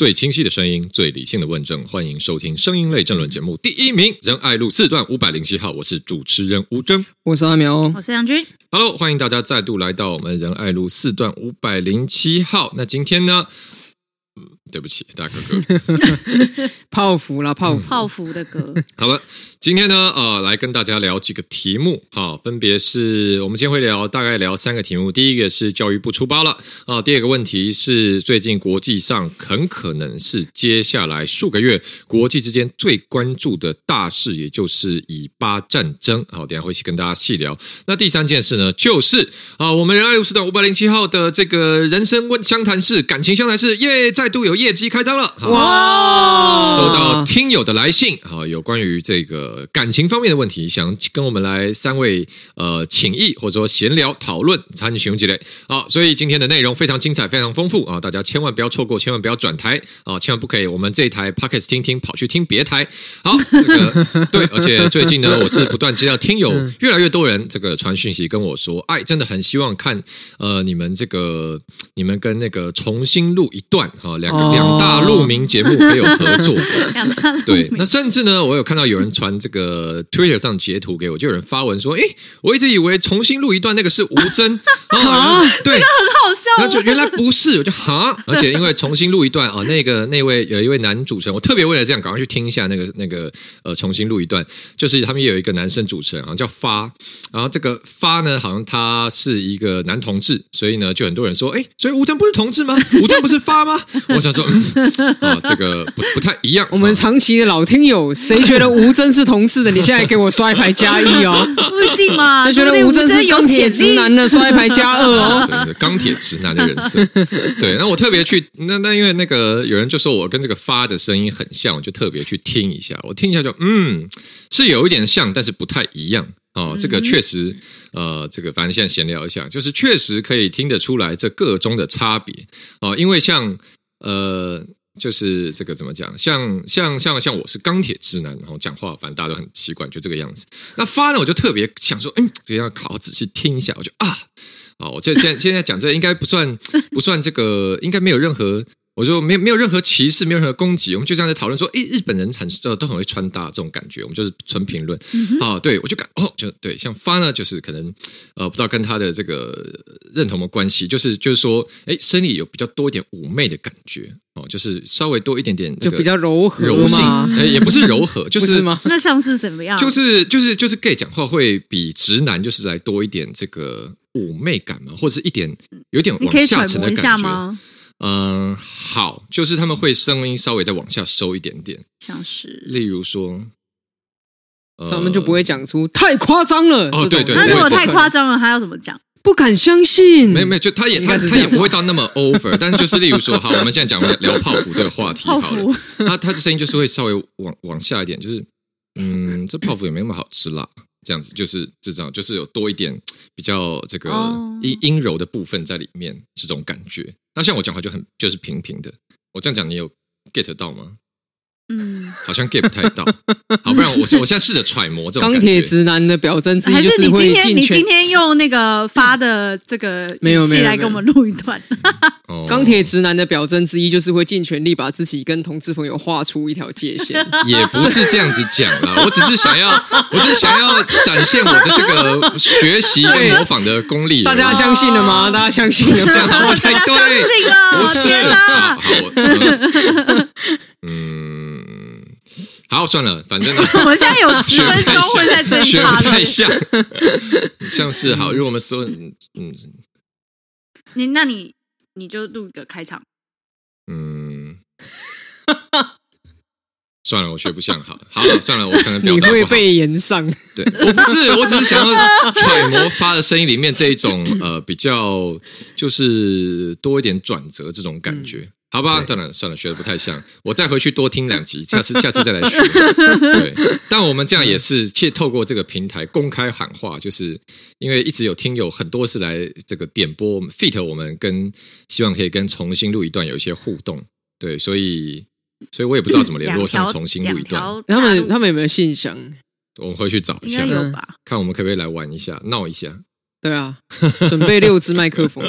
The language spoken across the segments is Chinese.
最清晰的声音，最理性的问政，欢迎收听声音类政论节目。第一名，仁爱路四段五百零七号，我是主持人吴峥，我是阿苗，我是杨军。Hello，欢迎大家再度来到我们仁爱路四段五百零七号。那今天呢？嗯，对不起，大哥哥，泡芙啦，泡芙，泡芙的歌。好了。今天呢，呃，来跟大家聊几个题目，哈，分别是我们今天会聊，大概聊三个题目。第一个是教育部出包了，啊，第二个问题是最近国际上很可能是接下来数个月国际之间最关注的大事，也就是以巴战争。好，等下会一起跟大家细聊。那第三件事呢，就是啊，我们仁爱路四段五百零七号的这个人生问相谈室、感情相谈室，耶，再度有业绩开张了。哇！收到听友的来信，好，有关于这个。呃，感情方面的问题，想跟我们来三位呃请益或者说闲聊讨论，参与询问几类。好，所以今天的内容非常精彩，非常丰富啊！大家千万不要错过，千万不要转台啊！千万不可以，我们这一台 p o c k e t 听听，跑去听别台。好，这个 对，而且最近呢，我是不断接到听友越来越多人这个传讯息跟我说，哎，真的很希望看呃你们这个你们跟那个重新录一段哈，两个两大陆名节目可以有合作。对，那甚至呢，我有看到有人传。这个 Twitter 上截图给我，就有人发文说：“哎，我一直以为重新录一段那个是吴峥，啊，对，这个很好笑。然后就原来不是，我就哈，而且因为重新录一段啊，那个那位有一位男主持人，我特别为了这样赶快去听一下那个那个呃重新录一段，就是他们也有一个男生主持人，好像叫发，然后这个发呢，好像他是一个男同志，所以呢，就很多人说，哎，所以吴峥不是同志吗？吴峥不是发吗？我想说，嗯，啊，这个不不太一样。我们长期的老听友，谁觉得吴峥是？同志的，你现在给我刷一排加一哦，不一定嘛。他觉得吴峥是钢铁直男的，刷一排加二哦。对，钢铁直男的人生。对，那我特别去，那那因为那个有人就说我跟这个发的声音很像，我就特别去听一下。我听一下就嗯，是有一点像，但是不太一样哦。这个确实，呃，这个反正现在闲聊一下，就是确实可以听得出来这个中的差别哦。因为像呃。就是这个怎么讲？像像像像我是钢铁直男，然后讲话反正大家都很习惯，就这个样子。那发呢，我就特别想说，嗯，这样好好仔细听一下。我就啊，哦，我这现现在讲这应该不算不算这个，应该没有任何。我就没有没有任何歧视，没有任何攻击，我们就这样在讨论说，诶，日本人很都很会穿搭这种感觉，我们就是纯评论啊、嗯哦。对我就感哦，就对，像发呢，就是可能呃，不知道跟他的这个认同的关系，就是就是说，诶，生理有比较多一点妩媚的感觉哦，就是稍微多一点点，就比较柔和柔性，诶，也不是柔和，就是，吗？那像是怎么样？就是就是就是 gay 讲话会比直男就是来多一点这个妩媚感嘛，或者是一点有点往下沉的感觉。嗯，好，就是他们会声音稍微再往下收一点点，像是，例如说，呃、他们就不会讲出太夸张了。哦，对对，那如果太夸张了，他要怎么讲？不敢相信。没有没有，就他也他他也不会到那么 over，但是就是例如说，好，我们现在讲聊泡芙这个话题好了，泡 芙他他的声音就是会稍微往往下一点，就是嗯，这泡芙也没那么好吃啦。这样子就是这种，就是有多一点比较这个阴阴柔的部分在里面，这种感觉。那像我讲话就很就是平平的，我这样讲你有 get 到吗？嗯，好像 get 不太到。好，不然我我现在试着揣摩这种钢铁直男的表征之一，就是会今天你今天用那个发的这个 语气来给我们录一段。钢铁直男的表征之一就是会尽全力把自己跟同志朋友画出一条界限。也不是这样子讲啦，我只是想要，我只是想要展现我的这个学习跟模仿的功力。大家相信了吗？大家相信了？这样好不太对，不是啦。好，嗯。好，算了，反正呢，我们现在有 十分钟会在这一趴，学不太像，像是好。如果我们说，嗯，你那你你就录一个开场，嗯，算了，我学不像，好，好了，算了，我可能表达不好。你会被延上，对，我不是，我只是想要揣摩发的声音里面这一种呃比较，就是多一点转折这种感觉。嗯好吧，算了算了，学的不太像，我再回去多听两集，下次 下次再来学。对，但我们这样也是借透过这个平台公开喊话，就是因为一直有听友很多是来这个点播我们 feat 我们跟希望可以跟重新录一段有一些互动，对，所以所以我也不知道怎么联络上重新录一段，他们他们有没有信箱？我们回去找一下，看我们可不可以来玩一下，闹一下。对啊，准备六支麦克风，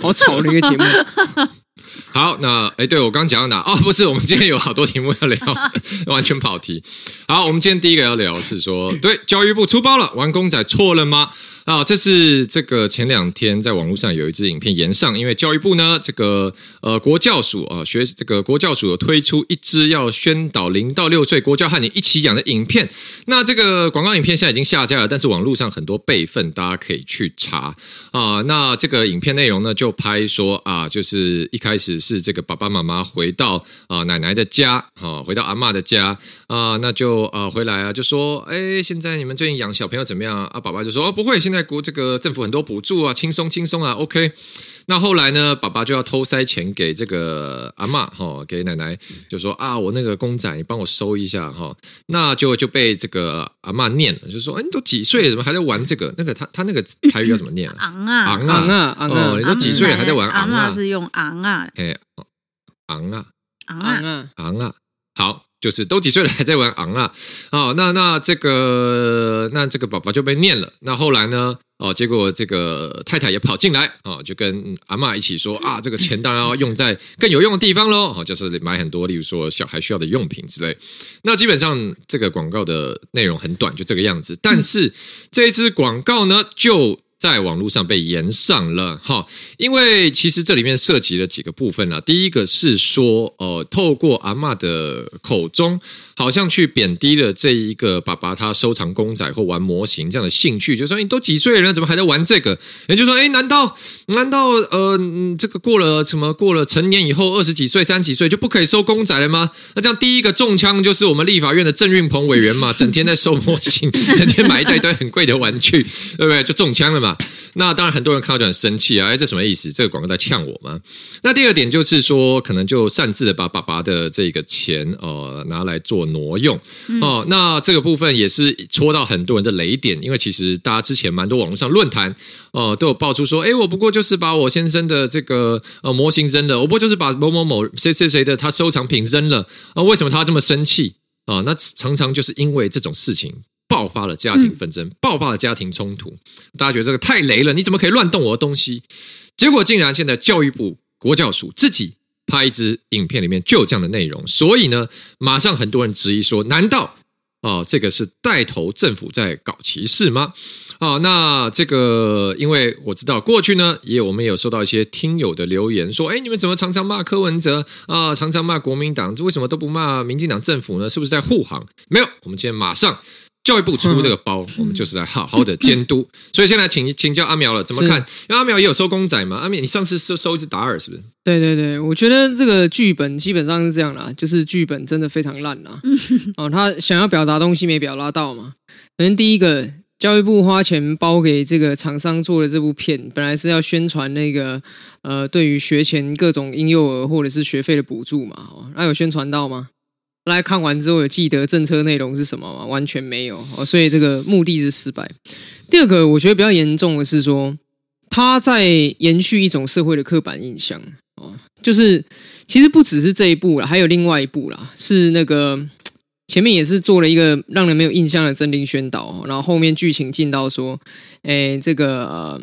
好吵的一个节目。好，那哎，对我刚讲到哪？哦，不是，我们今天有好多题目要聊，完全跑题。好，我们今天第一个要聊是说，对，教育部出包了，玩公仔错了吗？啊，这是这个前两天在网络上有一支影片延上，因为教育部呢，这个呃国教署啊，学这个国教署有推出一支要宣导零到六岁国教和你一起养的影片。那这个广告影片现在已经下架了，但是网络上很多备份，大家可以去查啊。那这个影片内容呢，就拍说啊，就是一开始是这个爸爸妈妈回到啊奶奶的家，啊，回到阿嬷的家啊，那就呃回来啊，就说哎，现在你们最近养小朋友怎么样啊？爸爸就说哦，不会，现在。在国这个政府很多补助啊，轻松轻松啊，OK。那后来呢，爸爸就要偷塞钱给这个阿嬷哈，给奶奶，就说啊，我那个公仔你帮我收一下哈。那就就被这个阿嬷念了，就说哎，你都几岁了，怎么还在玩这个？那个他他那个台语要怎么念啊？昂啊昂啊昂啊！你都几岁了还在玩昂啊？阿嬷是用昂啊，哎，昂啊昂啊昂啊，好。就是都几岁了还在玩昂啊？哦，那那这个那这个宝宝就被念了。那后来呢？哦，结果这个太太也跑进来哦，就跟阿嬷一起说啊，这个钱当然要用在更有用的地方喽。哦，就是买很多，例如说小孩需要的用品之类。那基本上这个广告的内容很短，就这个样子。但是这一支广告呢，就。在网络上被延上了哈，因为其实这里面涉及了几个部分了。第一个是说，呃，透过阿嬷的口中，好像去贬低了这一个爸爸他收藏公仔或玩模型这样的兴趣，就说你都几岁了，怎么还在玩这个？人就说，哎，难道难道呃，这个过了什么过了成年以后二十几岁、三十几岁就不可以收公仔了吗？那这样第一个中枪就是我们立法院的郑运鹏委员嘛，整天在收模型，整天买一堆堆很贵的玩具，对不对？就中枪了嘛。那当然，很多人看到就很生气啊！哎，这什么意思？这个广告在呛我吗？那第二点就是说，可能就擅自的把爸爸的这个钱呃拿来做挪用哦。那这个部分也是戳到很多人的雷点，因为其实大家之前蛮多网络上论坛哦、呃、都有爆出说，哎，我不过就是把我先生的这个呃模型扔了，我不过就是把某某某谁谁谁的他收藏品扔了啊？为什么他这么生气啊？那常常就是因为这种事情。爆发了家庭纷争，爆发了家庭冲突，大家觉得这个太雷了，你怎么可以乱动我的东西？结果竟然现在教育部国教署自己拍一支影片，里面就有这样的内容，所以呢，马上很多人质疑说，难道哦，这个是带头政府在搞歧视吗？哦，那这个，因为我知道过去呢，也有我们也有收到一些听友的留言，说，哎，你们怎么常常骂柯文哲啊，常常骂国民党，这为什么都不骂民进党政府呢？是不是在护航？没有，我们今天马上。教育部出这个包，嗯、我们就是来好好的监督。嗯、所以现在请请教阿苗了，怎么看？因为阿苗也有收公仔嘛。阿苗，你上次收收一只达尔是不是？对对对，我觉得这个剧本基本上是这样啦，就是剧本真的非常烂啦。哦，他想要表达东西没表达到嘛。首先第一个，教育部花钱包给这个厂商做的这部片，本来是要宣传那个呃，对于学前各种婴幼儿或者是学费的补助嘛。哦，那有宣传到吗？来看完之后有记得政策内容是什么吗？完全没有哦，所以这个目的是失败。第二个，我觉得比较严重的是说，他在延续一种社会的刻板印象哦，就是其实不只是这一部啦，还有另外一部啦，是那个前面也是做了一个让人没有印象的真灵宣导，然后后面剧情进到说，诶，这个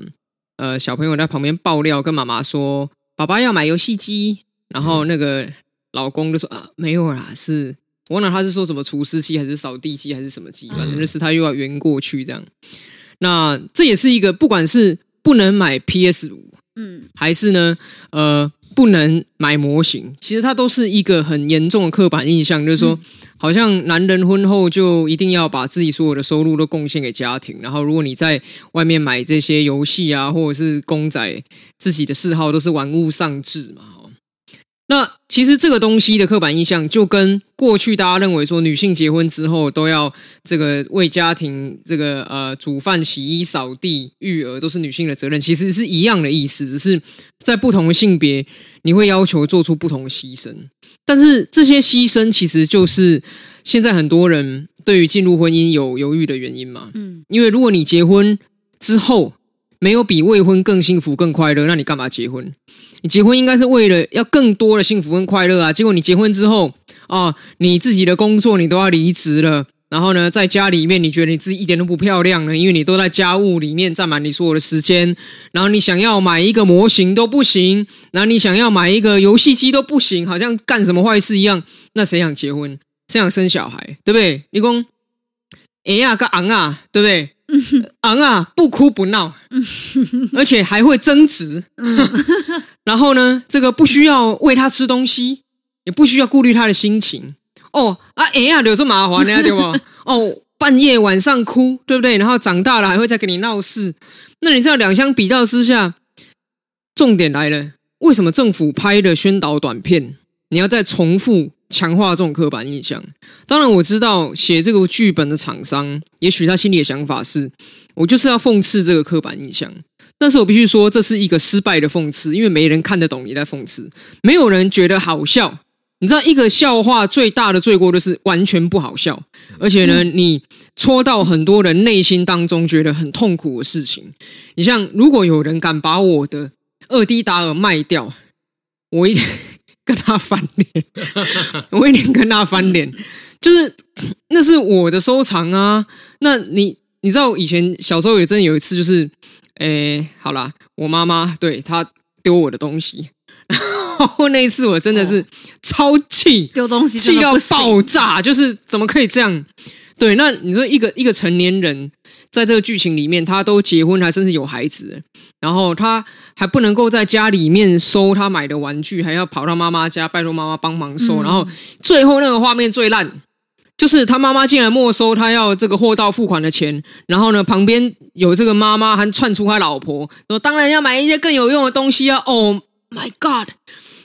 呃小朋友在旁边爆料跟妈妈说，爸爸要买游戏机，然后那个。老公就说啊，没有啦，是我忘了他是说什么除湿机还是扫地机还是什么机，反正就是他又要圆过去这样。那这也是一个，不管是不能买 PS 五，嗯，还是呢，呃，不能买模型，其实它都是一个很严重的刻板印象，就是说，好像男人婚后就一定要把自己所有的收入都贡献给家庭，然后如果你在外面买这些游戏啊，或者是公仔，自己的嗜好都是玩物丧志嘛。那其实这个东西的刻板印象，就跟过去大家认为说女性结婚之后都要这个为家庭这个呃煮饭、洗衣、扫地、育儿都是女性的责任，其实是一样的意思，只是在不同的性别，你会要求做出不同的牺牲。但是这些牺牲其实就是现在很多人对于进入婚姻有犹豫的原因嘛。嗯，因为如果你结婚之后没有比未婚更幸福、更快乐，那你干嘛结婚？你结婚应该是为了要更多的幸福跟快乐啊！结果你结婚之后啊，你自己的工作你都要离职了，然后呢，在家里面你觉得你自己一点都不漂亮了，因为你都在家务里面占满你所有的时间。然后你想要买一个模型都不行，然后你想要买一个游戏机都不行，好像干什么坏事一样。那谁想结婚？谁想生小孩？对不对？你讲哎呀个昂啊，对不对？昂啊，不哭不闹，而且还会争执。然后呢，这个不需要喂他吃东西，也不需要顾虑他的心情。哦啊，哎呀，有这麻烦呢，对吧？哦，半夜晚上哭，对不对？然后长大了还会再跟你闹事。那你知道两相比较之下，重点来了，为什么政府拍的宣导短片，你要再重复强化这种刻板印象？当然，我知道写这个剧本的厂商，也许他心里的想法是，我就是要讽刺这个刻板印象。但是我必须说，这是一个失败的讽刺，因为没人看得懂你在讽刺，没有人觉得好笑。你知道，一个笑话最大的罪过就是完全不好笑，而且呢，你戳到很多人内心当中觉得很痛苦的事情。你像，如果有人敢把我的二 D 达尔卖掉，我一定跟他翻脸，我一定跟他翻脸。就是那是我的收藏啊。那你你知道，以前小时候也真的有一次，就是，诶，好啦，我妈妈对她丢我的东西。然后那一次我真的是超气，丢东西气到爆炸，就是怎么可以这样？对，那你说一个一个成年人在这个剧情里面，他都结婚，还甚至有孩子，然后他还不能够在家里面收他买的玩具，还要跑到妈妈家拜托妈妈帮忙收，然后最后那个画面最烂，就是他妈妈竟然没收他要这个货到付款的钱，然后呢，旁边有这个妈妈还窜出他老婆说：“当然要买一些更有用的东西啊！”！”Oh。My God，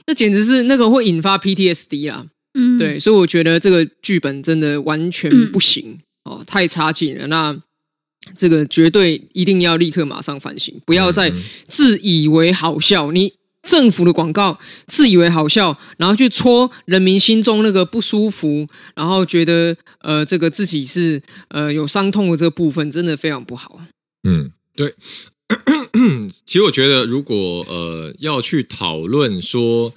那简直是那个会引发 PTSD 啦。嗯，对，所以我觉得这个剧本真的完全不行，嗯、哦，太差劲了。那这个绝对一定要立刻马上反省，不要再自以为好笑。你政府的广告自以为好笑，然后去戳人民心中那个不舒服，然后觉得呃，这个自己是呃有伤痛的这个部分，真的非常不好。嗯，对。其实我觉得，如果呃要去讨论说，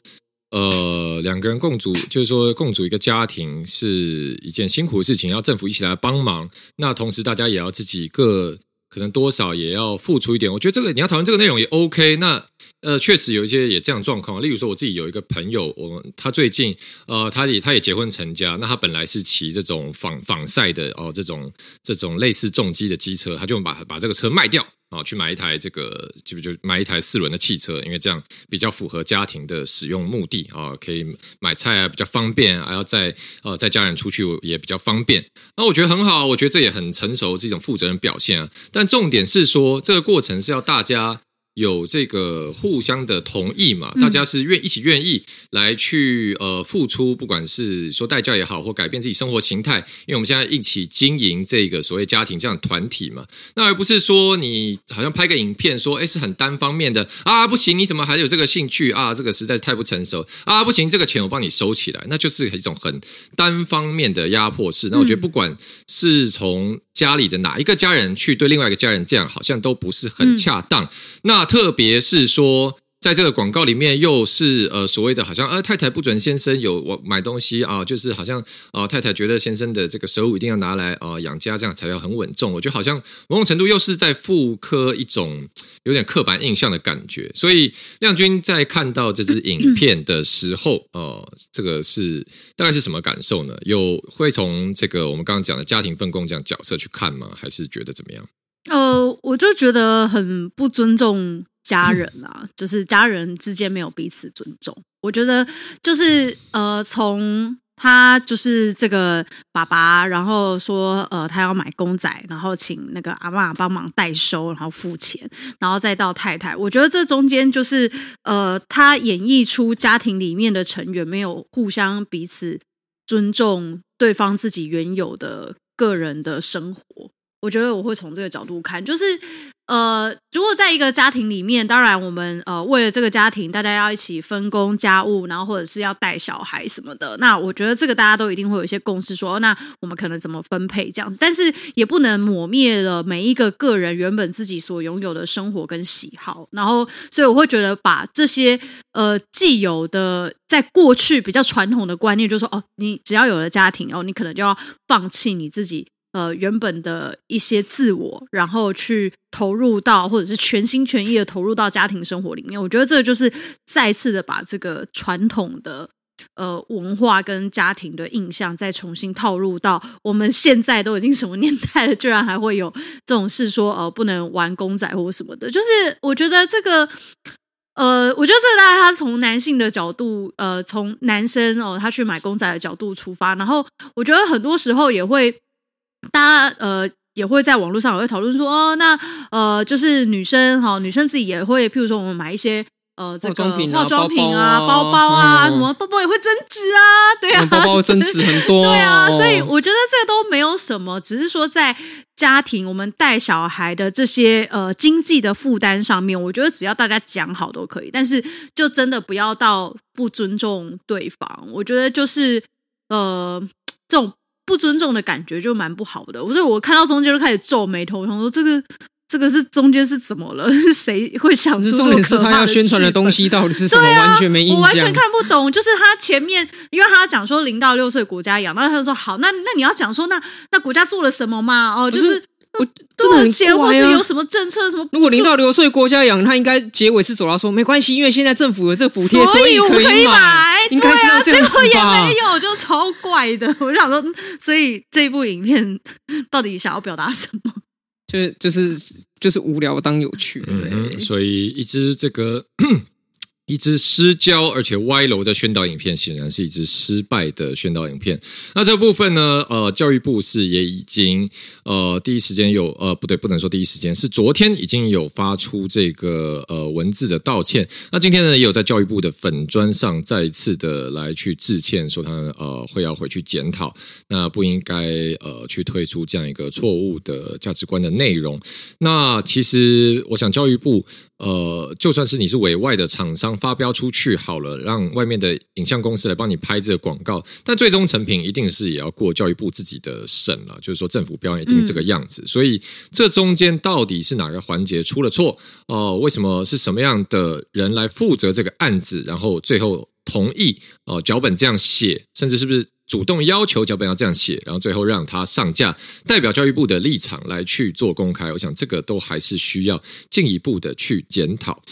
呃两个人共组，就是说共组一个家庭是一件辛苦的事情，要政府一起来帮忙，那同时大家也要自己各可能多少也要付出一点。我觉得这个你要讨论这个内容也 OK。那呃确实有一些也这样状况，例如说我自己有一个朋友，我他最近呃他也他也结婚成家，那他本来是骑这种仿仿赛的哦这种这种类似重机的机车，他就把把这个车卖掉。哦，去买一台这个，就就买一台四轮的汽车，因为这样比较符合家庭的使用目的啊，可以买菜啊比较方便，还要在呃在家人出去也比较方便。那我觉得很好，我觉得这也很成熟，是一种负责任表现啊。但重点是说，这个过程是要大家。有这个互相的同意嘛？大家是愿一起愿意来去呃付出，不管是说代价也好，或改变自己生活形态。因为我们现在一起经营这个所谓家庭这样团体嘛，那而不是说你好像拍个影片说，哎，是很单方面的啊，不行，你怎么还有这个兴趣啊？这个实在是太不成熟啊，不行，这个钱我帮你收起来，那就是一种很单方面的压迫式。那我觉得不管是从家里的哪一个家人去对另外一个家人这样，好像都不是很恰当。那那特别是说，在这个广告里面，又是呃所谓的，好像呃太太不准先生有我买东西啊，就是好像啊、呃、太太觉得先生的这个收入一定要拿来啊、呃、养家，这样才要很稳重。我觉得好像某种程度又是在复刻一种有点刻板印象的感觉。所以亮君在看到这支影片的时候，呃，这个是大概是什么感受呢？有会从这个我们刚刚讲的家庭分工这样角色去看吗？还是觉得怎么样？呃，我就觉得很不尊重家人啊，就是家人之间没有彼此尊重。我觉得就是呃，从他就是这个爸爸，然后说呃，他要买公仔，然后请那个阿嬷帮忙代收，然后付钱，然后再到太太。我觉得这中间就是呃，他演绎出家庭里面的成员没有互相彼此尊重对方自己原有的个人的生活。我觉得我会从这个角度看，就是呃，如果在一个家庭里面，当然我们呃为了这个家庭，大家要一起分工家务，然后或者是要带小孩什么的。那我觉得这个大家都一定会有一些共识说，那我们可能怎么分配这样子。但是也不能抹灭了每一个个人原本自己所拥有的生活跟喜好。然后，所以我会觉得把这些呃既有的在过去比较传统的观念，就是说哦，你只要有了家庭哦，你可能就要放弃你自己。呃，原本的一些自我，然后去投入到，或者是全心全意的投入到家庭生活里面。我觉得这就是再次的把这个传统的呃文化跟家庭的印象再重新套入到我们现在都已经什么年代了，居然还会有这种事说呃不能玩公仔或什么的。就是我觉得这个呃，我觉得这个大家他从男性的角度，呃，从男生哦他去买公仔的角度出发，然后我觉得很多时候也会。大家呃也会在网络上也会讨论说哦，那呃就是女生哈，女生自己也会，譬如说我们买一些呃这个化妆品啊、包包啊、包包啊、嗯、什么包包也会增值啊，对啊，包包增值很多，对啊，所以我觉得这都没有什么，只是说在家庭我们带小孩的这些呃经济的负担上面，我觉得只要大家讲好都可以，但是就真的不要到不尊重对方，我觉得就是呃这种。不尊重的感觉就蛮不好的，所以我看到中间就开始皱眉头，想说这个这个是中间是怎么了？是 谁会想出？重点是他要宣传的东西到底是什么？啊、完全没印象，我完全看不懂。就是他前面，因为他讲说零到六岁国家养，然后他就说好，那那你要讲说那那国家做了什么嘛？哦，就是。我多少钱，或是有什么政策？什么？如果零到六岁国家养，他应该结尾是走到说没关系，因为现在政府有这个补贴，所以我可以买。应该是要这样子吧？结果也没有，就超怪的。我就想说，所以这部影片到底想要表达什么？就是就是就是无聊当有趣。嗯，所以一直这个。一支失焦而且歪楼的宣导影片，显然是一支失败的宣导影片。那这部分呢，呃，教育部是也已经呃第一时间有呃不对，不能说第一时间，是昨天已经有发出这个呃文字的道歉。那今天呢，也有在教育部的粉砖上再一次的来去致歉，说他呃会要回去检讨，那不应该呃去推出这样一个错误的价值观的内容。那其实我想教育部。呃，就算是你是委外的厂商发标出去好了，让外面的影像公司来帮你拍这个广告，但最终成品一定是也要过教育部自己的审了，就是说政府标一定是这个样子。嗯、所以这中间到底是哪个环节出了错？哦、呃，为什么是什么样的人来负责这个案子？然后最后同意哦、呃，脚本这样写，甚至是不是？主动要求脚本要这样写，然后最后让他上架，代表教育部的立场来去做公开。我想这个都还是需要进一步的去检讨。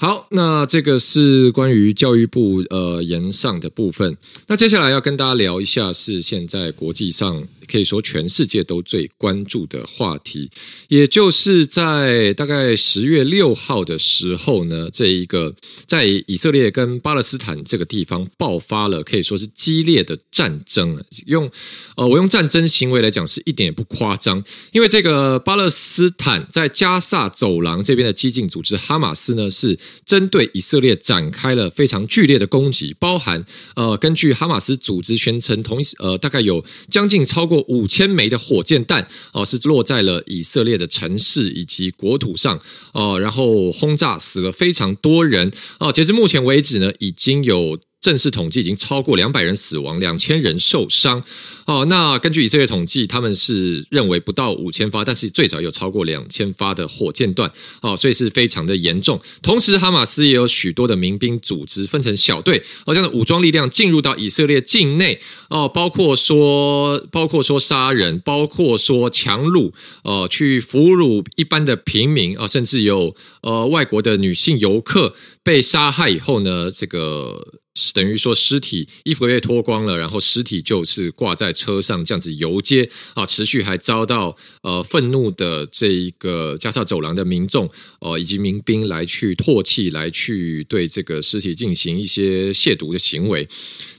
好，那这个是关于教育部呃延上的部分。那接下来要跟大家聊一下，是现在国际上。可以说，全世界都最关注的话题，也就是在大概十月六号的时候呢，这一个在以色列跟巴勒斯坦这个地方爆发了可以说是激烈的战争。用呃，我用战争行为来讲，是一点也不夸张。因为这个巴勒斯坦在加萨走廊这边的激进组织哈马斯呢，是针对以色列展开了非常剧烈的攻击，包含呃，根据哈马斯组织宣称，同一呃，大概有将近超过。五千枚的火箭弹哦，是落在了以色列的城市以及国土上哦，然后轰炸死了非常多人哦。截至目前为止呢，已经有。正式统计已经超过两百人死亡，两千人受伤。哦，那根据以色列统计，他们是认为不到五千发，但是最少有超过两千发的火箭弹。哦，所以是非常的严重。同时，哈马斯也有许多的民兵组织分成小队，哦，这样的武装力量进入到以色列境内。哦，包括说，包括说杀人，包括说强掳，哦，去俘虏一般的平民啊，甚至有呃外国的女性游客被杀害以后呢，这个。等于说尸体衣服被脱光了，然后尸体就是挂在车上这样子游街啊，持续还遭到呃愤怒的这一个加萨走廊的民众哦以及民兵来去唾弃，来去对这个尸体进行一些亵渎的行为。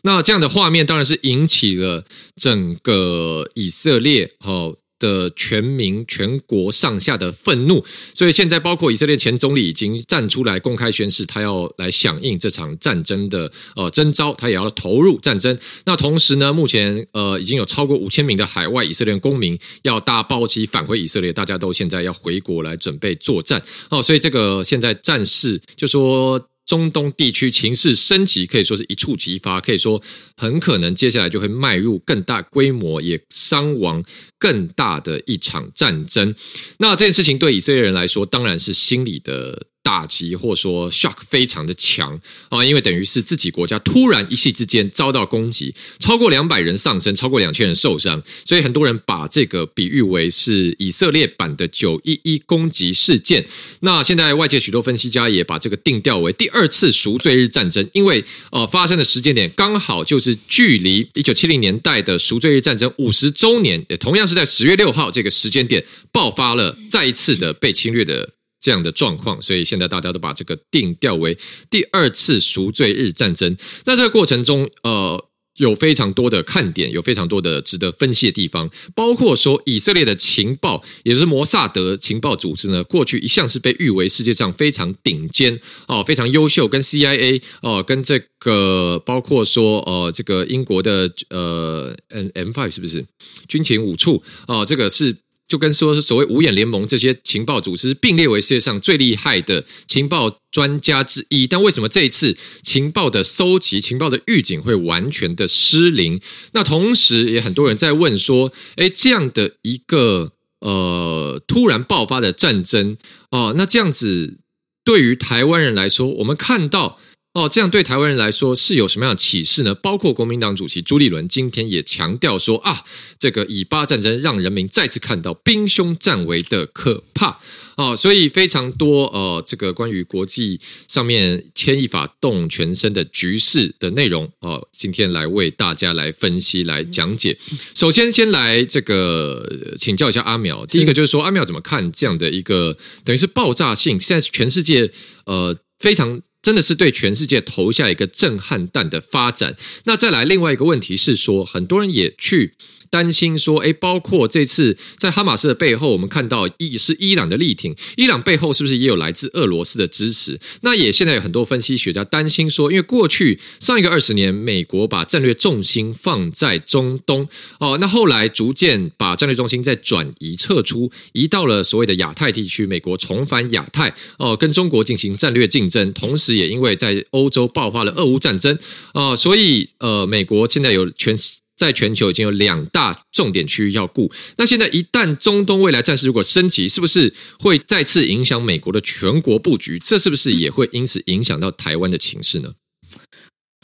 那这样的画面当然是引起了整个以色列哦的全民全国上下的愤怒，所以现在包括以色列前总理已经站出来公开宣誓，他要来响应这场战争的呃征召，他也要投入战争。那同时呢，目前呃已经有超过五千名的海外以色列公民要搭包机返回以色列，大家都现在要回国来准备作战哦。所以这个现在战事就说。中东地区情势升级，可以说是一触即发，可以说很可能接下来就会迈入更大规模、也伤亡更大的一场战争。那这件事情对以色列人来说，当然是心理的。打击或说 shock 非常的强啊，因为等于是自己国家突然一夕之间遭到攻击，超过两百人丧生，超过两千人受伤，所以很多人把这个比喻为是以色列版的九一一攻击事件。那现在外界许多分析家也把这个定调为第二次赎罪日战争，因为呃发生的时间点刚好就是距离一九七零年代的赎罪日战争五十周年，也同样是在十月六号这个时间点爆发了再一次的被侵略的。这样的状况，所以现在大家都把这个定调为第二次赎罪日战争。那这个过程中，呃，有非常多的看点，有非常多的值得分析的地方，包括说以色列的情报，也就是摩萨德情报组织呢，过去一向是被誉为世界上非常顶尖哦，非常优秀，跟 CIA 哦，跟这个包括说呃，这个英国的呃 M M Five 是不是军情五处哦，这个是。就跟说是所谓五眼联盟这些情报组织并列为世界上最厉害的情报专家之一，但为什么这一次情报的搜集、情报的预警会完全的失灵？那同时也很多人在问说：诶，这样的一个呃突然爆发的战争哦，那这样子对于台湾人来说，我们看到。哦，这样对台湾人来说是有什么样的启示呢？包括国民党主席朱立伦今天也强调说啊，这个以巴战争让人民再次看到兵凶战危的可怕哦，所以非常多呃，这个关于国际上面牵一发动全身的局势的内容哦，今天来为大家来分析来讲解。首先，先来这个请教一下阿淼，第一个就是说阿淼怎么看这样的一个等于是爆炸性，现在全世界呃非常。真的是对全世界投下一个震撼弹的发展。那再来另外一个问题是说，很多人也去。担心说，诶，包括这次在哈马斯的背后，我们看到伊是伊朗的力挺，伊朗背后是不是也有来自俄罗斯的支持？那也现在有很多分析学家担心说，因为过去上一个二十年，美国把战略重心放在中东，哦，那后来逐渐把战略中心再转移撤出，移到了所谓的亚太地区，美国重返亚太，哦，跟中国进行战略竞争，同时也因为在欧洲爆发了俄乌战争，哦，所以呃，美国现在有全。在全球已经有两大重点区域要顾，那现在一旦中东未来战事如果升级，是不是会再次影响美国的全国布局？这是不是也会因此影响到台湾的情势呢？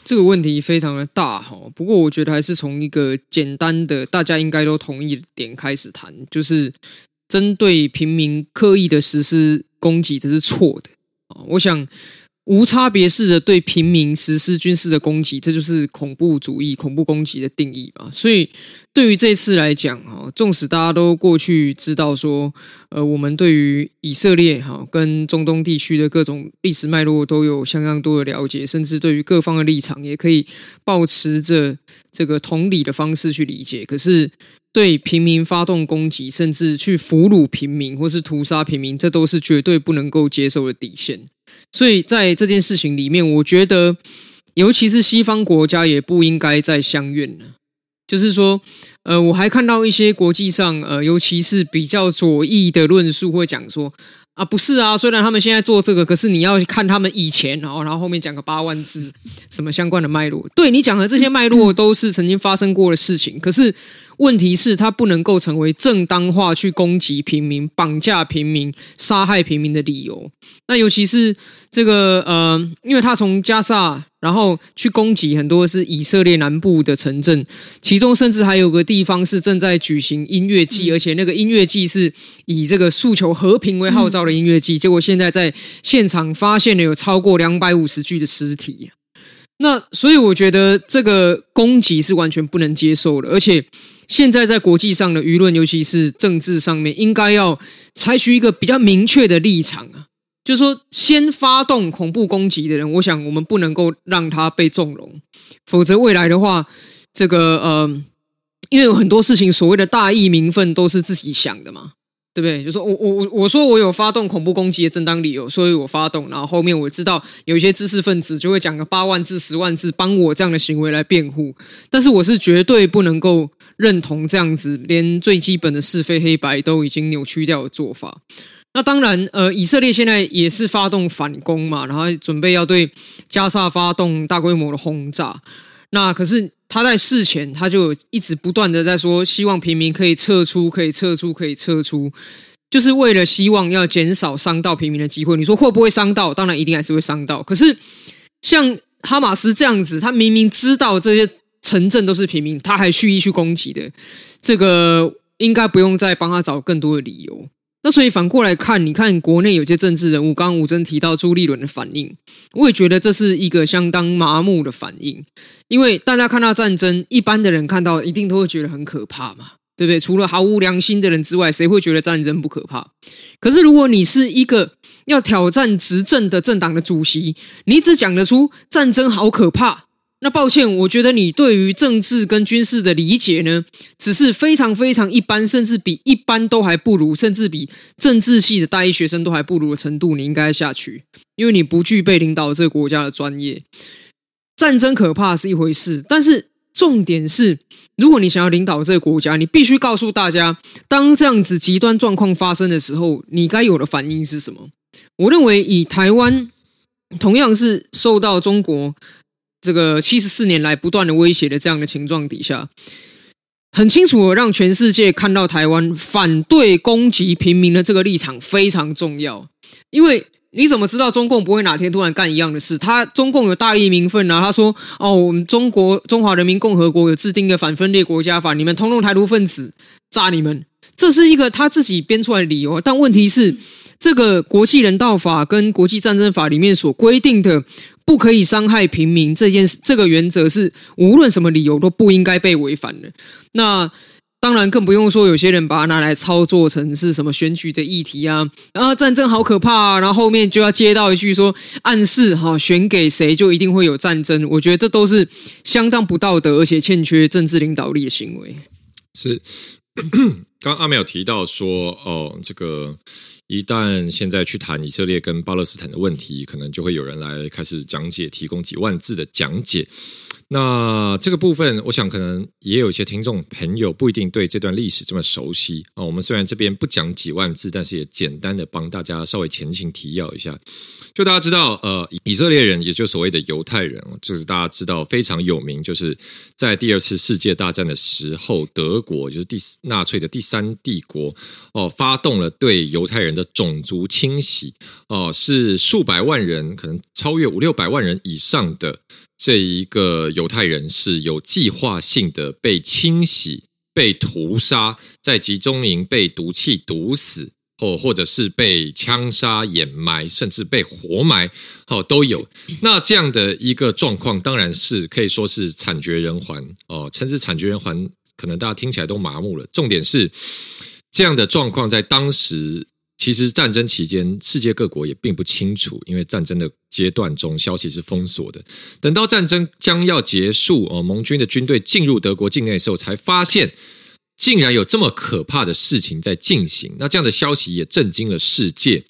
这个问题非常的大哈，不过我觉得还是从一个简单的大家应该都同意的点开始谈，就是针对平民刻意的实施攻击，这是错的，我想。无差别式的对平民实施军事的攻击，这就是恐怖主义、恐怖攻击的定义吧。所以，对于这次来讲，哈，纵使大家都过去知道说，呃，我们对于以色列哈跟中东地区的各种历史脉络都有相当多的了解，甚至对于各方的立场也可以抱持着这个同理的方式去理解。可是，对平民发动攻击，甚至去俘虏平民或是屠杀平民，这都是绝对不能够接受的底线。所以在这件事情里面，我觉得，尤其是西方国家也不应该再相怨了。就是说，呃，我还看到一些国际上，呃，尤其是比较左翼的论述，会讲说，啊，不是啊，虽然他们现在做这个，可是你要看他们以前，然后，然后后面讲个八万字，什么相关的脉络。对，你讲的这些脉络都是曾经发生过的事情，可是。问题是，它不能够成为正当化去攻击平民、绑架平民、杀害平民的理由。那尤其是这个呃，因为他从加萨然后去攻击很多是以色列南部的城镇，其中甚至还有个地方是正在举行音乐祭，而且那个音乐祭是以这个诉求和平为号召音乐季。结果现在在现场发现了有超过两百五十具的尸体。那所以我觉得这个攻击是完全不能接受的，而且。现在在国际上的舆论，尤其是政治上面，应该要采取一个比较明确的立场啊，就是说，先发动恐怖攻击的人，我想我们不能够让他被纵容，否则未来的话，这个呃，因为有很多事情，所谓的大义名分都是自己想的嘛。对不对？就说我我我我说我有发动恐怖攻击的正当理由，所以我发动。然后后面我知道有一些知识分子就会讲个八万字、十万字，帮我这样的行为来辩护。但是我是绝对不能够认同这样子，连最基本的是非黑白都已经扭曲掉的做法。那当然，呃，以色列现在也是发动反攻嘛，然后准备要对加沙发动大规模的轰炸。那可是他在事前他就一直不断的在说，希望平民可以撤出，可以撤出，可以撤出，就是为了希望要减少伤到平民的机会。你说会不会伤到？当然一定还是会伤到。可是像哈马斯这样子，他明明知道这些城镇都是平民，他还蓄意去攻击的，这个应该不用再帮他找更多的理由。那所以反过来看，你看国内有些政治人物，刚刚吴峥提到朱立伦的反应，我也觉得这是一个相当麻木的反应。因为大家看到战争，一般的人看到一定都会觉得很可怕嘛，对不对？除了毫无良心的人之外，谁会觉得战争不可怕？可是如果你是一个要挑战执政的政党的主席，你只讲得出战争好可怕。那抱歉，我觉得你对于政治跟军事的理解呢，只是非常非常一般，甚至比一般都还不如，甚至比政治系的大一学生都还不如的程度，你应该下去，因为你不具备领导这个国家的专业。战争可怕是一回事，但是重点是，如果你想要领导这个国家，你必须告诉大家，当这样子极端状况发生的时候，你该有的反应是什么？我认为，以台湾同样是受到中国。这个七十四年来不断的威胁的这样的情况底下，很清楚的让全世界看到台湾反对攻击平民的这个立场非常重要。因为你怎么知道中共不会哪天突然干一样的事？他中共有大义名分啊，他说：“哦，我们中国中华人民共和国有制定的反分裂国家法，你们通通台独分子，炸你们！”这是一个他自己编出来的理由。但问题是，这个国际人道法跟国际战争法里面所规定的。不可以伤害平民这件事，这个原则是无论什么理由都不应该被违反的。那当然更不用说有些人把它拿来操作成是什么选举的议题啊，然后战争好可怕啊，然后后面就要接到一句说暗示哈，选给谁就一定会有战争。我觉得这都是相当不道德而且欠缺政治领导力的行为。是，刚刚阿美有提到说哦，这个。一旦现在去谈以色列跟巴勒斯坦的问题，可能就会有人来开始讲解，提供几万字的讲解。那这个部分，我想可能也有一些听众朋友不一定对这段历史这么熟悉啊。我们虽然这边不讲几万字，但是也简单的帮大家稍微前情提要一下。就大家知道，呃，以色列人，也就所谓的犹太人，就是大家知道非常有名，就是在第二次世界大战的时候，德国就是第纳粹的第三帝国哦，发动了对犹太人的种族清洗哦，是数百万人，可能超越五六百万人以上的这一个犹太人是有计划性的被清洗、被屠杀，在集中营被毒气毒死。或或者是被枪杀、掩埋，甚至被活埋，哦，都有。那这样的一个状况，当然是可以说是惨绝人寰哦。称之惨绝人寰，可能大家听起来都麻木了。重点是，这样的状况在当时，其实战争期间，世界各国也并不清楚，因为战争的阶段中，消息是封锁的。等到战争将要结束，哦，盟军的军队进入德国境内的时候，才发现。竟然有这么可怕的事情在进行，那这样的消息也震惊了世界。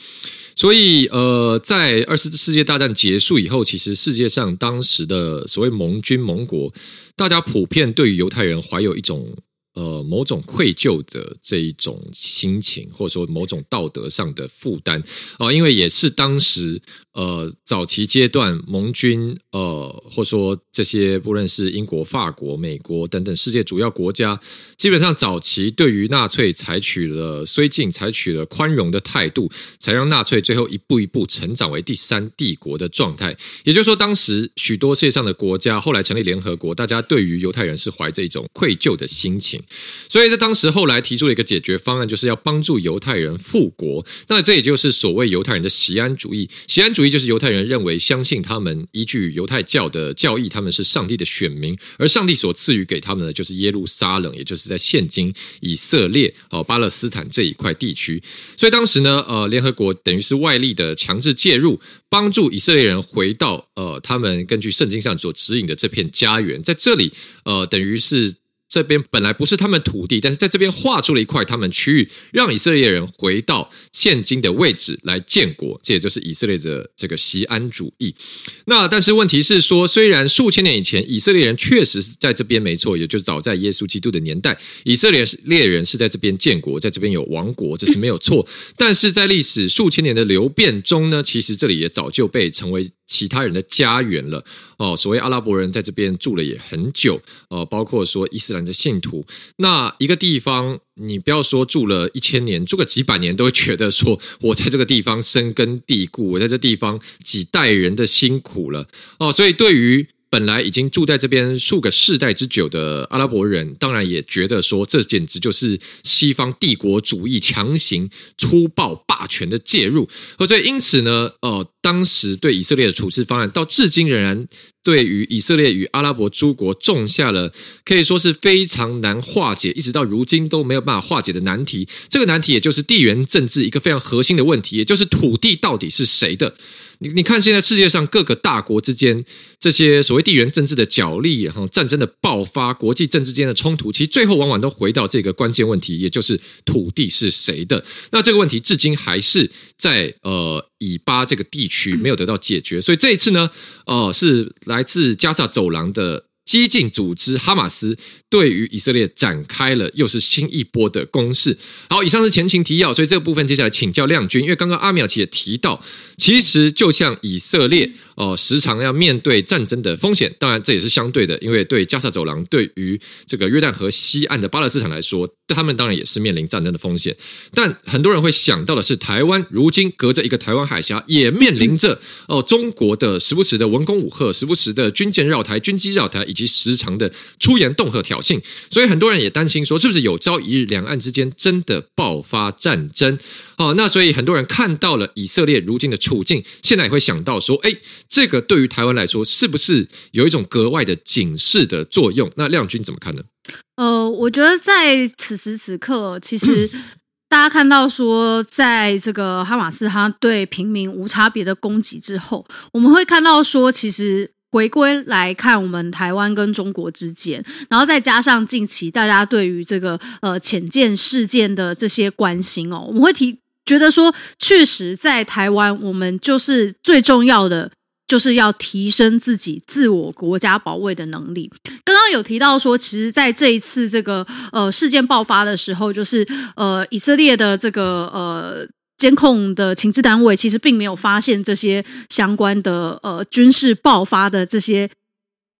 所以，呃，在二次世界大战结束以后，其实世界上当时的所谓盟军盟国，大家普遍对于犹太人怀有一种。呃，某种愧疚的这一种心情，或者说某种道德上的负担啊，因为也是当时呃早期阶段盟军呃，或说这些不论是英国、法国、美国等等世界主要国家，基本上早期对于纳粹采取了绥靖，采取了宽容的态度，才让纳粹最后一步一步成长为第三帝国的状态。也就是说，当时许多世界上的国家后来成立联合国，大家对于犹太人是怀着一种愧疚的心情。所以在当时后来提出了一个解决方案，就是要帮助犹太人复国。那这也就是所谓犹太人的锡安主义。锡安主义就是犹太人认为，相信他们依据犹太教的教义，他们是上帝的选民，而上帝所赐予给他们的就是耶路撒冷，也就是在现今以色列哦巴勒斯坦这一块地区。所以当时呢，呃，联合国等于是外力的强制介入，帮助以色列人回到呃他们根据圣经上所指引的这片家园，在这里呃等于是。这边本来不是他们土地，但是在这边划出了一块他们区域，让以色列人回到现今的位置来建国，这也就是以色列的这个锡安主义。那但是问题是说，虽然数千年以前以色列人确实是在这边没错，也就是早在耶稣基督的年代，以色列列人是在这边建国，在这边有王国，这是没有错。但是在历史数千年的流变中呢，其实这里也早就被成为其他人的家园了哦。所谓阿拉伯人在这边住了也很久哦，包括说伊斯兰的信徒。那一个地方，你不要说住了一千年，住个几百年，都会觉得说 我在这个地方深根蒂固，我在这地方几代人的辛苦了哦。所以对于本来已经住在这边数个世代之久的阿拉伯人，当然也觉得说，这简直就是西方帝国主义强行、粗暴、霸权的介入。所以因此呢，呃，当时对以色列的处置方案，到至今仍然对于以色列与阿拉伯诸国种下了可以说是非常难化解，一直到如今都没有办法化解的难题。这个难题也就是地缘政治一个非常核心的问题，也就是土地到底是谁的。你你看，现在世界上各个大国之间这些所谓地缘政治的角力哈，战争的爆发，国际政治间的冲突，其实最后往往都回到这个关键问题，也就是土地是谁的。那这个问题至今还是在呃以巴这个地区没有得到解决，所以这一次呢，呃，是来自加萨走廊的激进组织哈马斯。对于以色列展开了又是新一波的攻势。好，以上是前情提要，所以这个部分接下来请教亮君，因为刚刚阿苗其实也提到，其实就像以色列哦、时常要面对战争的风险，当然这也是相对的，因为对加萨走廊，对于这个约旦河西岸的巴勒斯坦来说，他们当然也是面临战争的风险。但很多人会想到的是，台湾如今隔着一个台湾海峡，也面临着哦、中国的时不时的文攻武吓，时不时的军舰绕台、军机绕台，及时常的出言恫吓挑衅。所以很多人也担心说，是不是有朝一日两岸之间真的爆发战争？哦，那所以很多人看到了以色列如今的处境，现在也会想到说，哎，这个对于台湾来说，是不是有一种格外的警示的作用？那亮君怎么看呢？呃，我觉得在此时此刻，其实 大家看到说，在这个哈马斯他对平民无差别的攻击之后，我们会看到说，其实。回归来看，我们台湾跟中国之间，然后再加上近期大家对于这个呃浅见事件的这些关心哦，我们会提觉得说，确实在台湾，我们就是最重要的，就是要提升自己自我国家保卫的能力。刚刚有提到说，其实在这一次这个呃事件爆发的时候，就是呃以色列的这个呃。监控的情治单位其实并没有发现这些相关的呃军事爆发的这些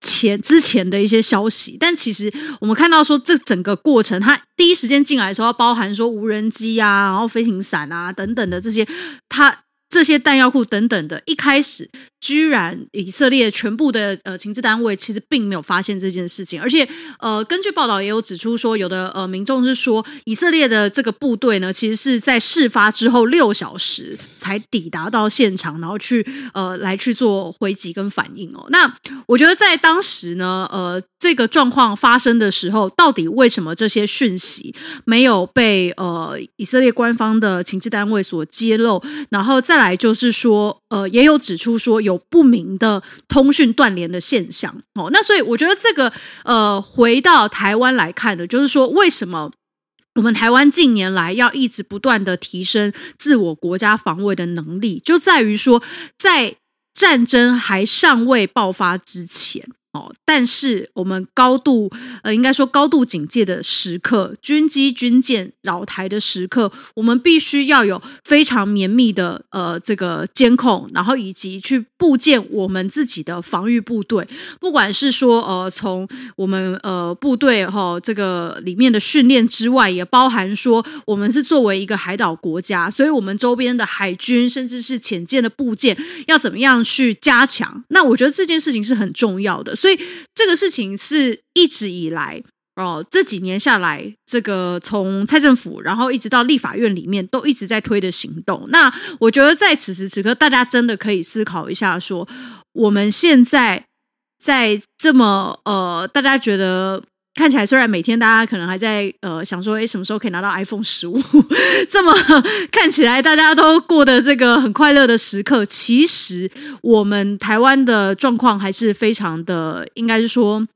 前之前的一些消息，但其实我们看到说，这整个过程，它第一时间进来的时候，包含说无人机啊，然后飞行伞啊等等的这些，它这些弹药库等等的，一开始。居然以色列全部的呃情治单位其实并没有发现这件事情，而且呃根据报道也有指出说，有的呃民众是说以色列的这个部队呢，其实是在事发之后六小时才抵达到现场，然后去呃来去做回击跟反应哦。那我觉得在当时呢，呃这个状况发生的时候，到底为什么这些讯息没有被呃以色列官方的情治单位所揭露？然后在再来就是说，呃也有指出说有。不明的通讯断联的现象哦，那所以我觉得这个呃，回到台湾来看的，就是说为什么我们台湾近年来要一直不断的提升自我国家防卫的能力，就在于说在战争还尚未爆发之前。但是我们高度呃，应该说高度警戒的时刻，军机军舰扰台的时刻，我们必须要有非常绵密的呃这个监控，然后以及去布建我们自己的防御部队，不管是说呃从我们呃部队哈、哦、这个里面的训练之外，也包含说我们是作为一个海岛国家，所以我们周边的海军甚至是潜舰的部件要怎么样去加强？那我觉得这件事情是很重要的。所以这个事情是一直以来哦，这几年下来，这个从蔡政府，然后一直到立法院里面，都一直在推的行动。那我觉得在此时此刻，大家真的可以思考一下说，我们现在在这么呃，大家觉得。看起来虽然每天大家可能还在呃想说，诶，什么时候可以拿到 iPhone 十五？这么 看起来大家都过得这个很快乐的时刻，其实我们台湾的状况还是非常的，应该是说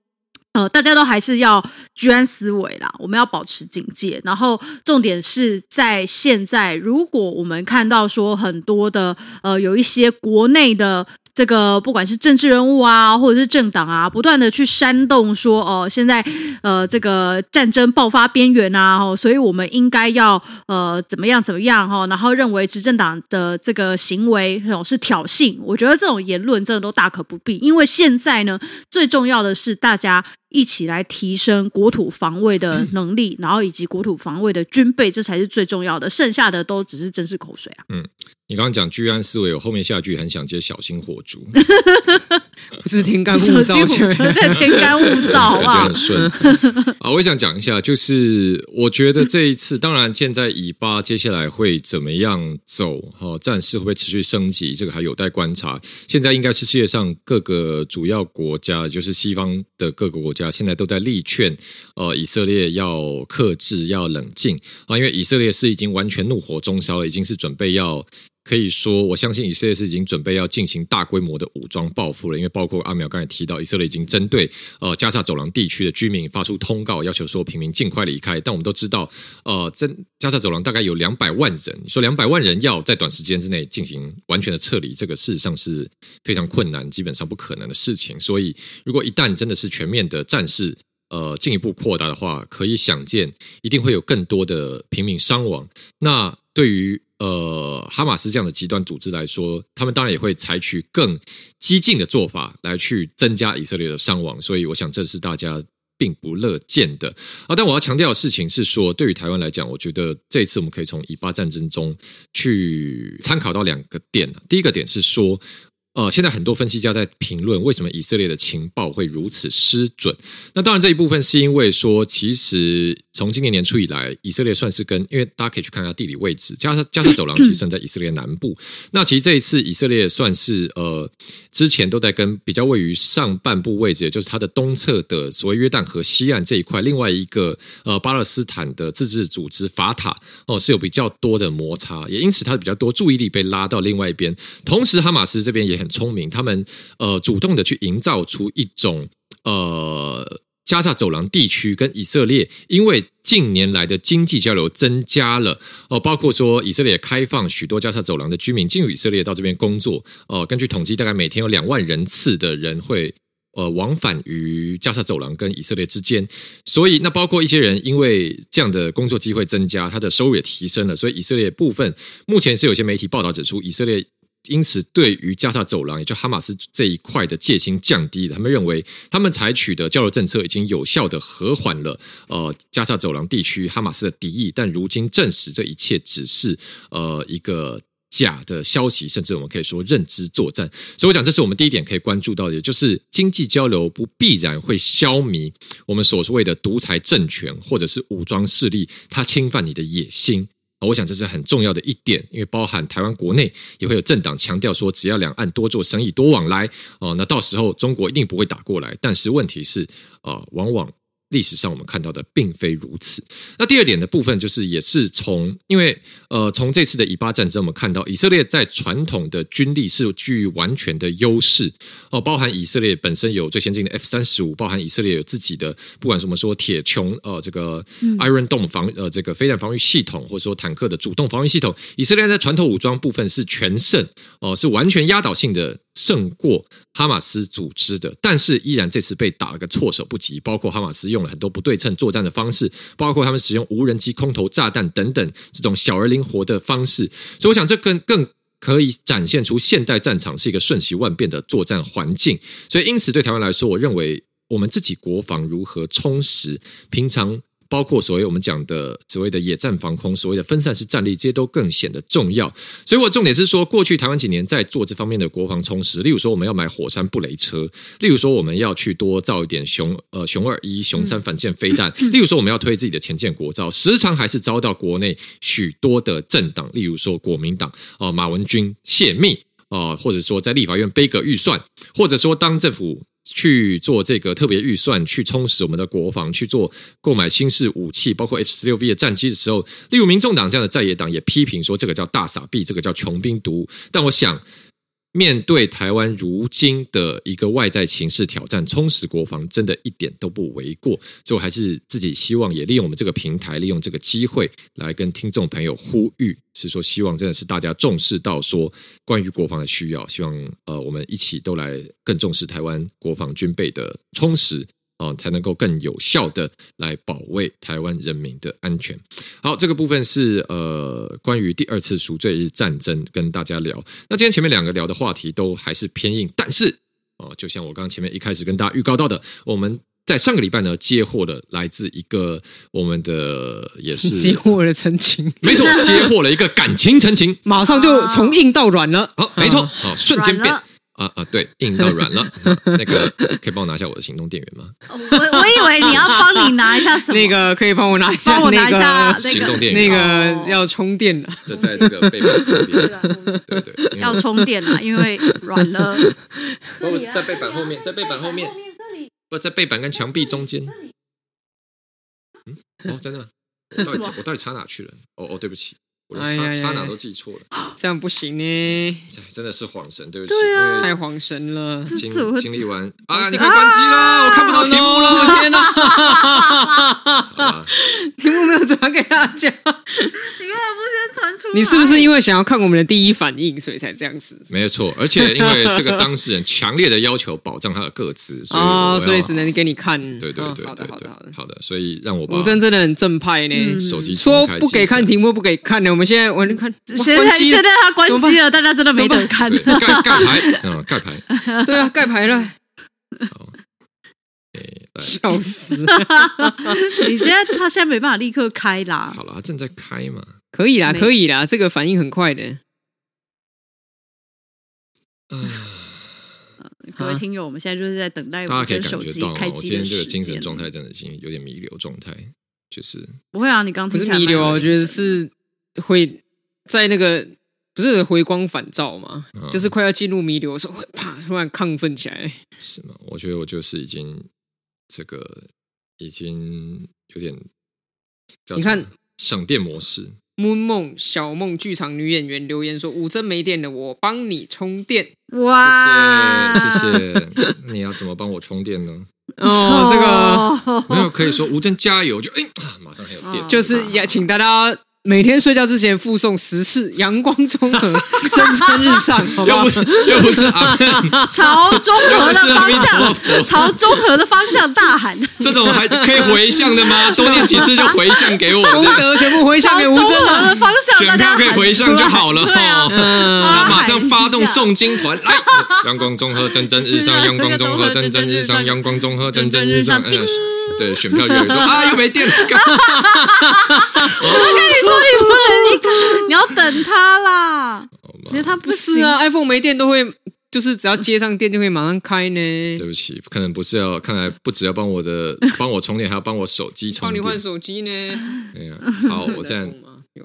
呃，大家都还是要居安思危啦，我们要保持警戒。然后重点是在现在，如果我们看到说很多的呃，有一些国内的。这个不管是政治人物啊，或者是政党啊，不断的去煽动说，哦，现在呃，这个战争爆发边缘啊，哦，所以我们应该要呃怎么样怎么样哈，然后认为执政党的这个行为哦是挑衅，我觉得这种言论真的都大可不必，因为现在呢，最重要的是大家一起来提升国土防卫的能力，然后以及国土防卫的军备，这才是最重要的，剩下的都只是真是口水啊。嗯。你刚刚讲居安思危，我后面下句很想接小心火烛，不是天干物燥，在天干物燥，好不好？很顺啊！我也想讲一下，就是我觉得这一次，当然现在以巴接下来会怎么样走，哈，战事会不会持续升级，这个还有待观察。现在应该是世界上各个主要国家，就是西方的各个国家，现在都在力劝，呃，以色列要克制，要冷静啊，因为以色列是已经完全怒火中烧了，已经是准备要。可以说，我相信以色列是已经准备要进行大规模的武装报复了，因为包括阿苗刚才提到，以色列已经针对呃加萨走廊地区的居民发出通告，要求说平民尽快离开。但我们都知道，呃，真加萨走廊大概有两百万人，你说两百万人要在短时间之内进行完全的撤离，这个事实上是非常困难，基本上不可能的事情。所以，如果一旦真的是全面的战事，呃，进一步扩大的话，可以想见，一定会有更多的平民伤亡。那对于呃，哈马斯这样的极端组织来说，他们当然也会采取更激进的做法来去增加以色列的伤亡，所以我想这是大家并不乐见的啊。但我要强调的事情是说，对于台湾来讲，我觉得这一次我们可以从以巴战争中去参考到两个点。第一个点是说。呃，现在很多分析家在评论为什么以色列的情报会如此失准。那当然这一部分是因为说，其实从今年年初以来，以色列算是跟，因为大家可以去看一下地理位置，加沙加沙走廊其实算在以色列南部。那其实这一次以色列算是呃，之前都在跟比较位于上半部位置，也就是它的东侧的所谓约旦河西岸这一块，另外一个呃巴勒斯坦的自治组织法塔哦，是有比较多的摩擦，也因此它比较多注意力被拉到另外一边。同时，哈马斯这边也很聪明，他们呃主动的去营造出一种呃加沙走廊地区跟以色列，因为近年来的经济交流增加了哦，包括说以色列开放许多加沙走廊的居民进入以色列到这边工作哦，根据统计，大概每天有两万人次的人会呃往返于加沙走廊跟以色列之间，所以那包括一些人因为这样的工作机会增加，他的收入也提升了，所以以色列部分目前是有些媒体报道指出以色列。因此，对于加沙走廊，也就哈马斯这一块的戒心降低了。他们认为，他们采取的交流政策已经有效的和缓了呃加沙走廊地区哈马斯的敌意。但如今证实，这一切只是呃一个假的消息，甚至我们可以说认知作战。所以，我讲这是我们第一点可以关注到的，也就是经济交流不必然会消弭我们所谓的独裁政权或者是武装势力，它侵犯你的野心。啊我想这是很重要的一点，因为包含台湾国内也会有政党强调说，只要两岸多做生意、多往来，哦，那到时候中国一定不会打过来。但是问题是，啊，往往。历史上我们看到的并非如此。那第二点的部分就是，也是从因为呃，从这次的以巴战争，我们看到以色列在传统的军力是具完全的优势哦，包含以色列本身有最先进的 F 三十五，包含以色列有自己的不管什么说铁穹呃这个 Iron Dome 防呃这个飞弹防御系统，或者说坦克的主动防御系统，以色列在传统武装部分是全胜哦，是完全压倒性的。胜过哈马斯组织的，但是依然这次被打了个措手不及。包括哈马斯用很多不对称作战的方式，包括他们使用无人机、空投炸弹等等这种小而灵活的方式。所以，我想这更更可以展现出现代战场是一个瞬息万变的作战环境。所以，因此对台湾来说，我认为我们自己国防如何充实，平常。包括所谓我们讲的所谓的野战防空，所谓的分散式战力，这些都更显得重要。所以我重点是说，过去台湾几年在做这方面的国防充实，例如说我们要买火山布雷车，例如说我们要去多造一点熊呃熊二一、熊三反舰飞弹，例如说我们要推自己的潜舰国造，时常还是遭到国内许多的政党，例如说国民党啊、呃、马文君泄密啊、呃，或者说在立法院背个预算，或者说当政府。去做这个特别预算，去充实我们的国防，去做购买新式武器，包括 F 十六 V 的战机的时候，例如民众党这样的在野党也批评说，这个叫大傻逼，这个叫穷兵黩武。但我想，面对台湾如今的一个外在情势挑战，充实国防真的一点都不为过。所以我还是自己希望也利用我们这个平台，利用这个机会来跟听众朋友呼吁，是说希望真的是大家重视到说关于国防的需要，希望呃我们一起都来更重视台湾国防军备的充实。哦，才能够更有效的来保卫台湾人民的安全。好，这个部分是呃关于第二次赎罪日战争跟大家聊。那今天前面两个聊的话题都还是偏硬，但是哦，就像我刚刚前面一开始跟大家预告到的，我们在上个礼拜呢接获了来自一个我们的也是 接获了陈情，没错，接获了一个感情陈情，马上就从硬到软了。好，没错，好，瞬间变。啊啊，对，硬到软了。那个可以帮我拿一下我的行动电源吗？我我以为你要帮你拿一下什么？那个可以帮我拿一下，帮我拿一下行动电源。那个要充电的，这在这个背板后面。对对，要充电了，因为软了。不，在背板后面，在背板后面。不，在背板跟墙壁中间。嗯，哦，在那。我到底我到底插哪去了？哦哦，对不起。我插插哪都记错了，这样不行呢。真的是晃神，对不起，太晃神了。经经历完啊，你可以关机了，我看不到题目了，天哪！题目没有转给大家，出来？你是不是因为想要看我们的第一反应，所以才这样子？没有错，而且因为这个当事人强烈的要求保障他的个资，所以所以只能给你看。对对对，好的好的好的好的，所以让我吴尊真的很正派呢，手机说不给看题目，不给看呢。我们现在我看，现在现在他关机了，大家真的没得看。盖盖牌，嗯，盖牌，对啊，盖牌了。笑死！你现在他现在没办法立刻开啦。好了，他正在开嘛。可以啦，可以啦，这个反应很快的。各位听友，我们现在就是在等待大家可以手机开机。我今天这个精神状态真的已经有点弥留状态，就是不会啊，你刚刚不是弥留，我觉得是。会在那个不是回光返照吗？嗯、就是快要进入弥留的时候，会啪突然亢奋起来。是吗？我觉得我就是已经这个已经有点，你看省电模式。Moon 梦小梦剧场女演员留言说：“吴峥没电了，我帮你充电。”哇，谢谢谢谢。你要怎么帮我充电呢？哦，这个没有可以说吴真加油，就哎，马上还有电，就是也请大家。每天睡觉之前附送十次“阳光中和，蒸蒸日上”，好不好？又不是啊，朝中和的方向，朝中和的方向大喊。这种还可以回向的吗？多念几次就回向给我，功德全部回向给吴峥的方向，选票可以回向就好了哈。那马上发动诵经团来，阳光中和，蒸蒸日上，阳光中和，蒸蒸日上，阳光中和，蒸蒸日上。对，选票越来越多啊，又没电了。我跟你说，你不能离开，你要等他啦。因为他不是啊，iPhone 没电都会，就是只要接上电就可以马上开呢。对不起，可能不是要，看来不只要帮我的 帮我充电，还要帮我手机充电。帮你换手机呢？哎呀，好，我现在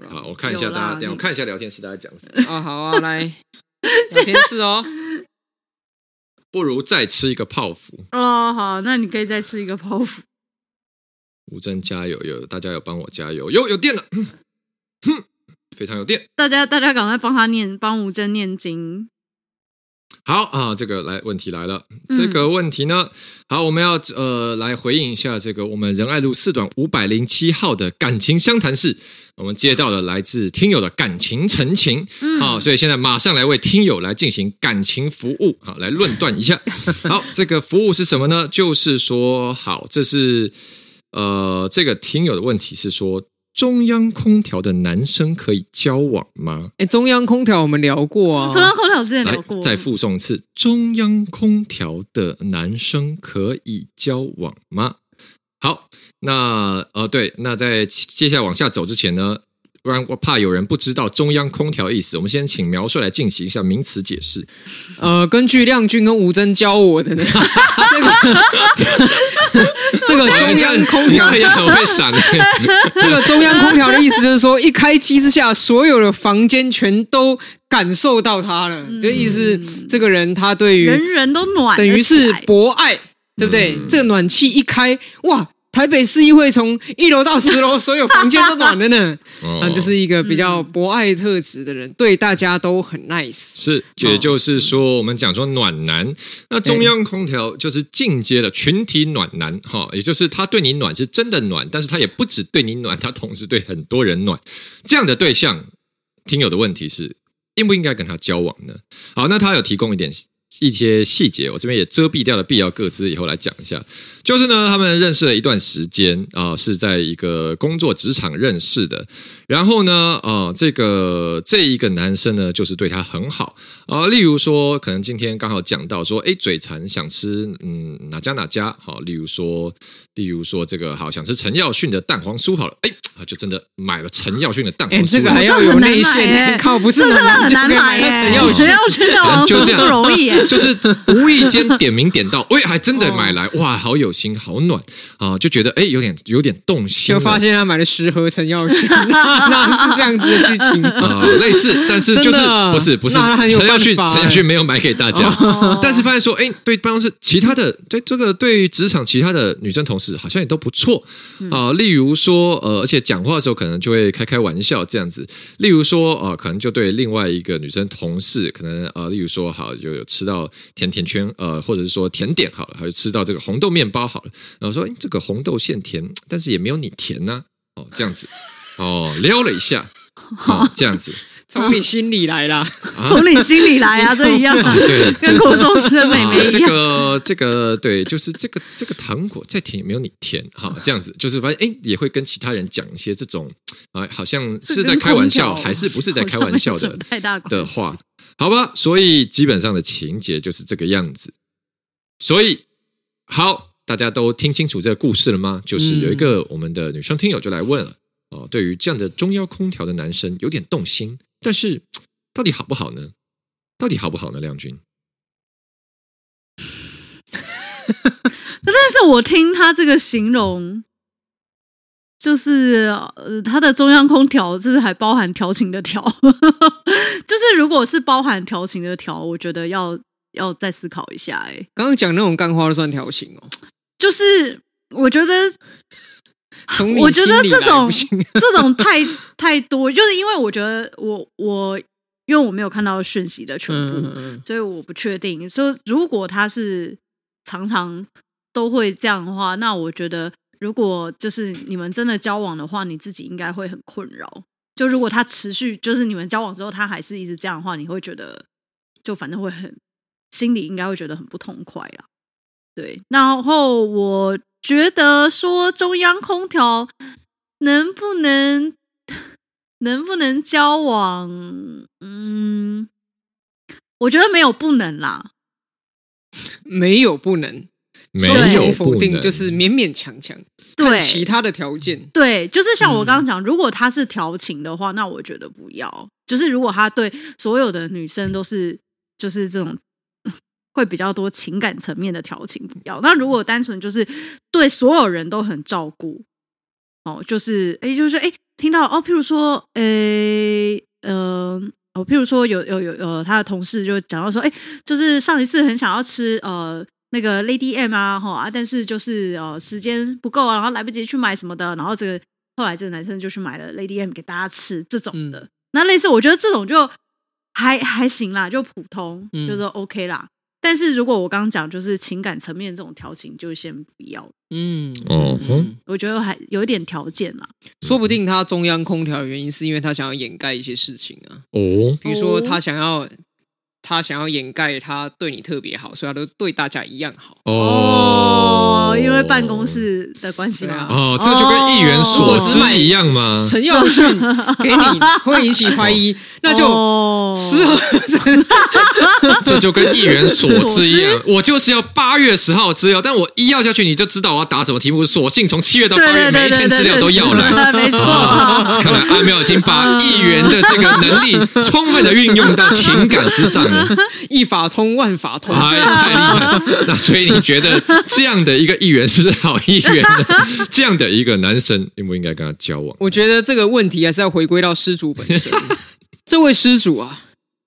好，我看一下大家，等我看一下聊天室大家讲什么 啊？好啊，来聊天室哦。不如再吃一个泡芙哦。好，那你可以再吃一个泡芙。吴峥加油！有大家有帮我加油，有有电了，哼，非常有电。大家大家赶快帮他念，帮吴峥念经。好啊，这个来问题来了，这个问题呢，好，我们要呃来回应一下这个我们仁爱路四段五百零七号的感情相谈室，我们接到了来自听友的感情陈情，好，所以现在马上来为听友来进行感情服务，好，来论断一下。好，这个服务是什么呢？就是说，好，这是。呃，这个听友的问题是说，中央空调的男生可以交往吗？哎，中央空调我们聊过啊，中央空调之前聊过，再附送一次，中央空调的男生可以交往吗？好，那呃，对，那在接下来往下走之前呢，不然我怕有人不知道中央空调意思，我们先请苗帅来进行一下名词解释。呃，根据亮君跟吴峥教我的呢，这个。这个中央空调这样很会闪。这个中央空调的意思就是说，一开机之下，所有的房间全都感受到它了。就意思，这个人他对于人人都暖，等于是博爱，对不对？这个暖气一开，哇！台北市议会从一楼到十楼所有房间都暖了呢。哦、啊，就是一个比较博爱特质的人，嗯、对大家都很 nice。是，也就是说，我们讲说暖男，那中央空调就是进阶的群体暖男哈，也就是他对你暖是真的暖，但是他也不止对你暖，他同时对很多人暖。这样的对象，听友的问题是应不应该跟他交往呢？好，那他有提供一点。一些细节，我这边也遮蔽掉了必要个资，以后来讲一下。就是呢，他们认识了一段时间啊、呃，是在一个工作职场认识的。然后呢，啊、呃，这个这一个男生呢，就是对他很好啊、呃。例如说，可能今天刚好讲到说，哎，嘴馋想吃嗯哪家哪家好。例如说，例如说这个好想吃陈耀迅的蛋黄酥好了，哎，就真的买了陈耀迅的蛋黄酥。这个还要有内线，靠，不是这真的很难买耶。陈耀迅的蛋黄酥不容易，就是无意间点名点到，喂，还真的买来，哇，好有。心好暖啊，就觉得哎，有点有点动心。就发现他买了十盒陈耀迅，那是这样子的剧情 啊，类似，但是就是不是不是陈耀迅，陈耀迅没有买给大家，但是发现说，哎，对办公室其他的对这个对于职场其他的女生同事好像也都不错啊。例如说，呃，而且讲话的时候可能就会开开玩笑这样子。例如说，呃，可能就对另外一个女生同事，可能呃，例如说，好就有吃到甜甜圈，呃，或者是说甜点好了，还有吃到这个红豆面包。好了，然后说，哎，这个红豆馅甜，但是也没有你甜呐、啊，哦，这样子，哦，撩了一下，哦，这样子，从你心里来啦，从、啊、你心里来啊，这一样，啊、对，跟国中生妹妹一样，这个，这个，对，就是这个，这个糖果再甜也没有你甜，哈、哦，这样子，就是发现，哎，也会跟其他人讲一些这种，啊，好像是在开玩笑，还是不是在开玩笑的太大的话，好吧，所以基本上的情节就是这个样子，所以好。大家都听清楚这个故事了吗？就是有一个我们的女生听友就来问了哦，对于这样的中央空调的男生有点动心，但是到底好不好呢？到底好不好呢？亮君，但是我听他这个形容，就是呃，他的中央空调就是还包含调情的调，就是如果是包含调情的调，我觉得要要再思考一下。哎，刚刚讲那种干花都算调情哦。就是我觉得，我觉得这种 这种太太多，就是因为我觉得我我因为我没有看到讯息的全部，嗯嗯，所以我不确定。所以如果他是常常都会这样的话，那我觉得如果就是你们真的交往的话，你自己应该会很困扰。就如果他持续就是你们交往之后，他还是一直这样的话，你会觉得就反正会很心里应该会觉得很不痛快啦。对，然后我觉得说中央空调能不能能不能交往？嗯，我觉得没有不能啦，没有不能，没有否定，就是勉勉强强。对其他的条件，对，就是像我刚刚讲，如果他是调情的话，那我觉得不要。就是如果他对所有的女生都是就是这种。会比较多情感层面的调情不要，那如果单纯就是对所有人都很照顾，哦，就是哎，就是哎，听到哦，譬如说，哎，呃，哦，譬如说有有有呃，他的同事就讲到说，哎，就是上一次很想要吃呃那个 Lady M 啊，哈啊，但是就是呃时间不够啊，然后来不及去买什么的，然后这个后来这个男生就去买了 Lady M 给大家吃这种的，嗯、那类似我觉得这种就还还行啦，就普通，嗯、就是 OK 啦。但是如果我刚刚讲就是情感层面这种调情，就先不要。嗯，哦，我觉得还有一点条件啦。说不定他中央空调的原因是因为他想要掩盖一些事情啊。哦，比如说他想要。他想要掩盖他对你特别好，所以他都对大家一样好。哦，因为办公室的关系嘛。哦，这就跟议员所知一样吗？陈耀顺给你会引起怀疑，那就适合。这就跟议员所知一 样，我就是要八月十号资料，但我一要下去，你就知道我要答什么题目。索性从七月到八月，每一天资料都要来。没错，看来阿苗已经把议员的这个能力充分的运用到情感之上了。一法通万法通，哎，太厉害了！那所以你觉得这样的一个议员是不是好议员呢？这样的一个男生应不应该跟他交往？我觉得这个问题还是要回归到施主本身。这位施主啊，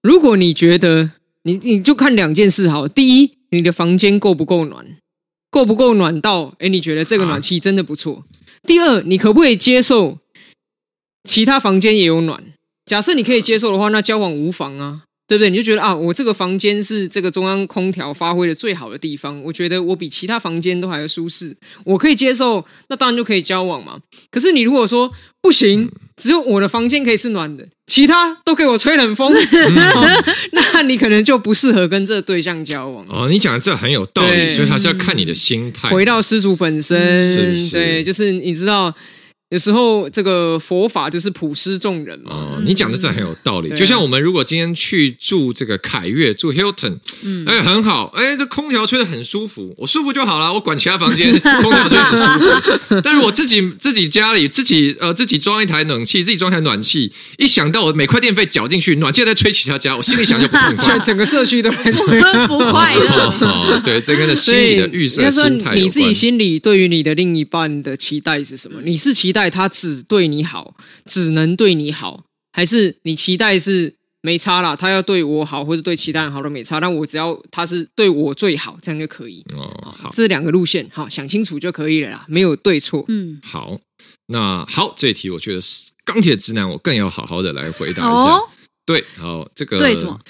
如果你觉得你你就看两件事好，第一，你的房间够不够暖？够不够暖到？哎，你觉得这个暖气真的不错。第二，你可不可以接受其他房间也有暖？假设你可以接受的话，那交往无妨啊。对不对？你就觉得啊，我这个房间是这个中央空调发挥的最好的地方，我觉得我比其他房间都还要舒适，我可以接受，那当然就可以交往嘛。可是你如果说不行，只有我的房间可以是暖的，其他都给我吹冷风，哦，那你可能就不适合跟这个对象交往。哦，你讲的这很有道理，所以还是要看你的心态。回到失主本身，嗯、是是对，就是你知道。有时候这个佛法就是普施众人嘛。哦，你讲的这很有道理。就像我们如果今天去住这个凯悦，住 Hilton，哎，很好，哎，这空调吹得很舒服，我舒服就好了，我管其他房间空调吹得很舒服。但是我自己自己家里自己呃自己装一台冷气，自己装一台暖气，一想到我每块电费缴进去，暖气在吹其他家，我心里想就不痛快。整个社区都在吹，不快乐。对，这个的心理的预设心态，你自己心里对于你的另一半的期待是什么？你是期待？在他只对你好，只能对你好，还是你期待是没差啦？他要对我好，或者对其他人好都没差，但我只要他是对我最好，这样就可以。哦，好，这两个路线，好，想清楚就可以了啦，没有对错。嗯，好，那好，这一题我觉得是钢铁直男，我更要好好的来回答一下。哦、对，好，这个对什么？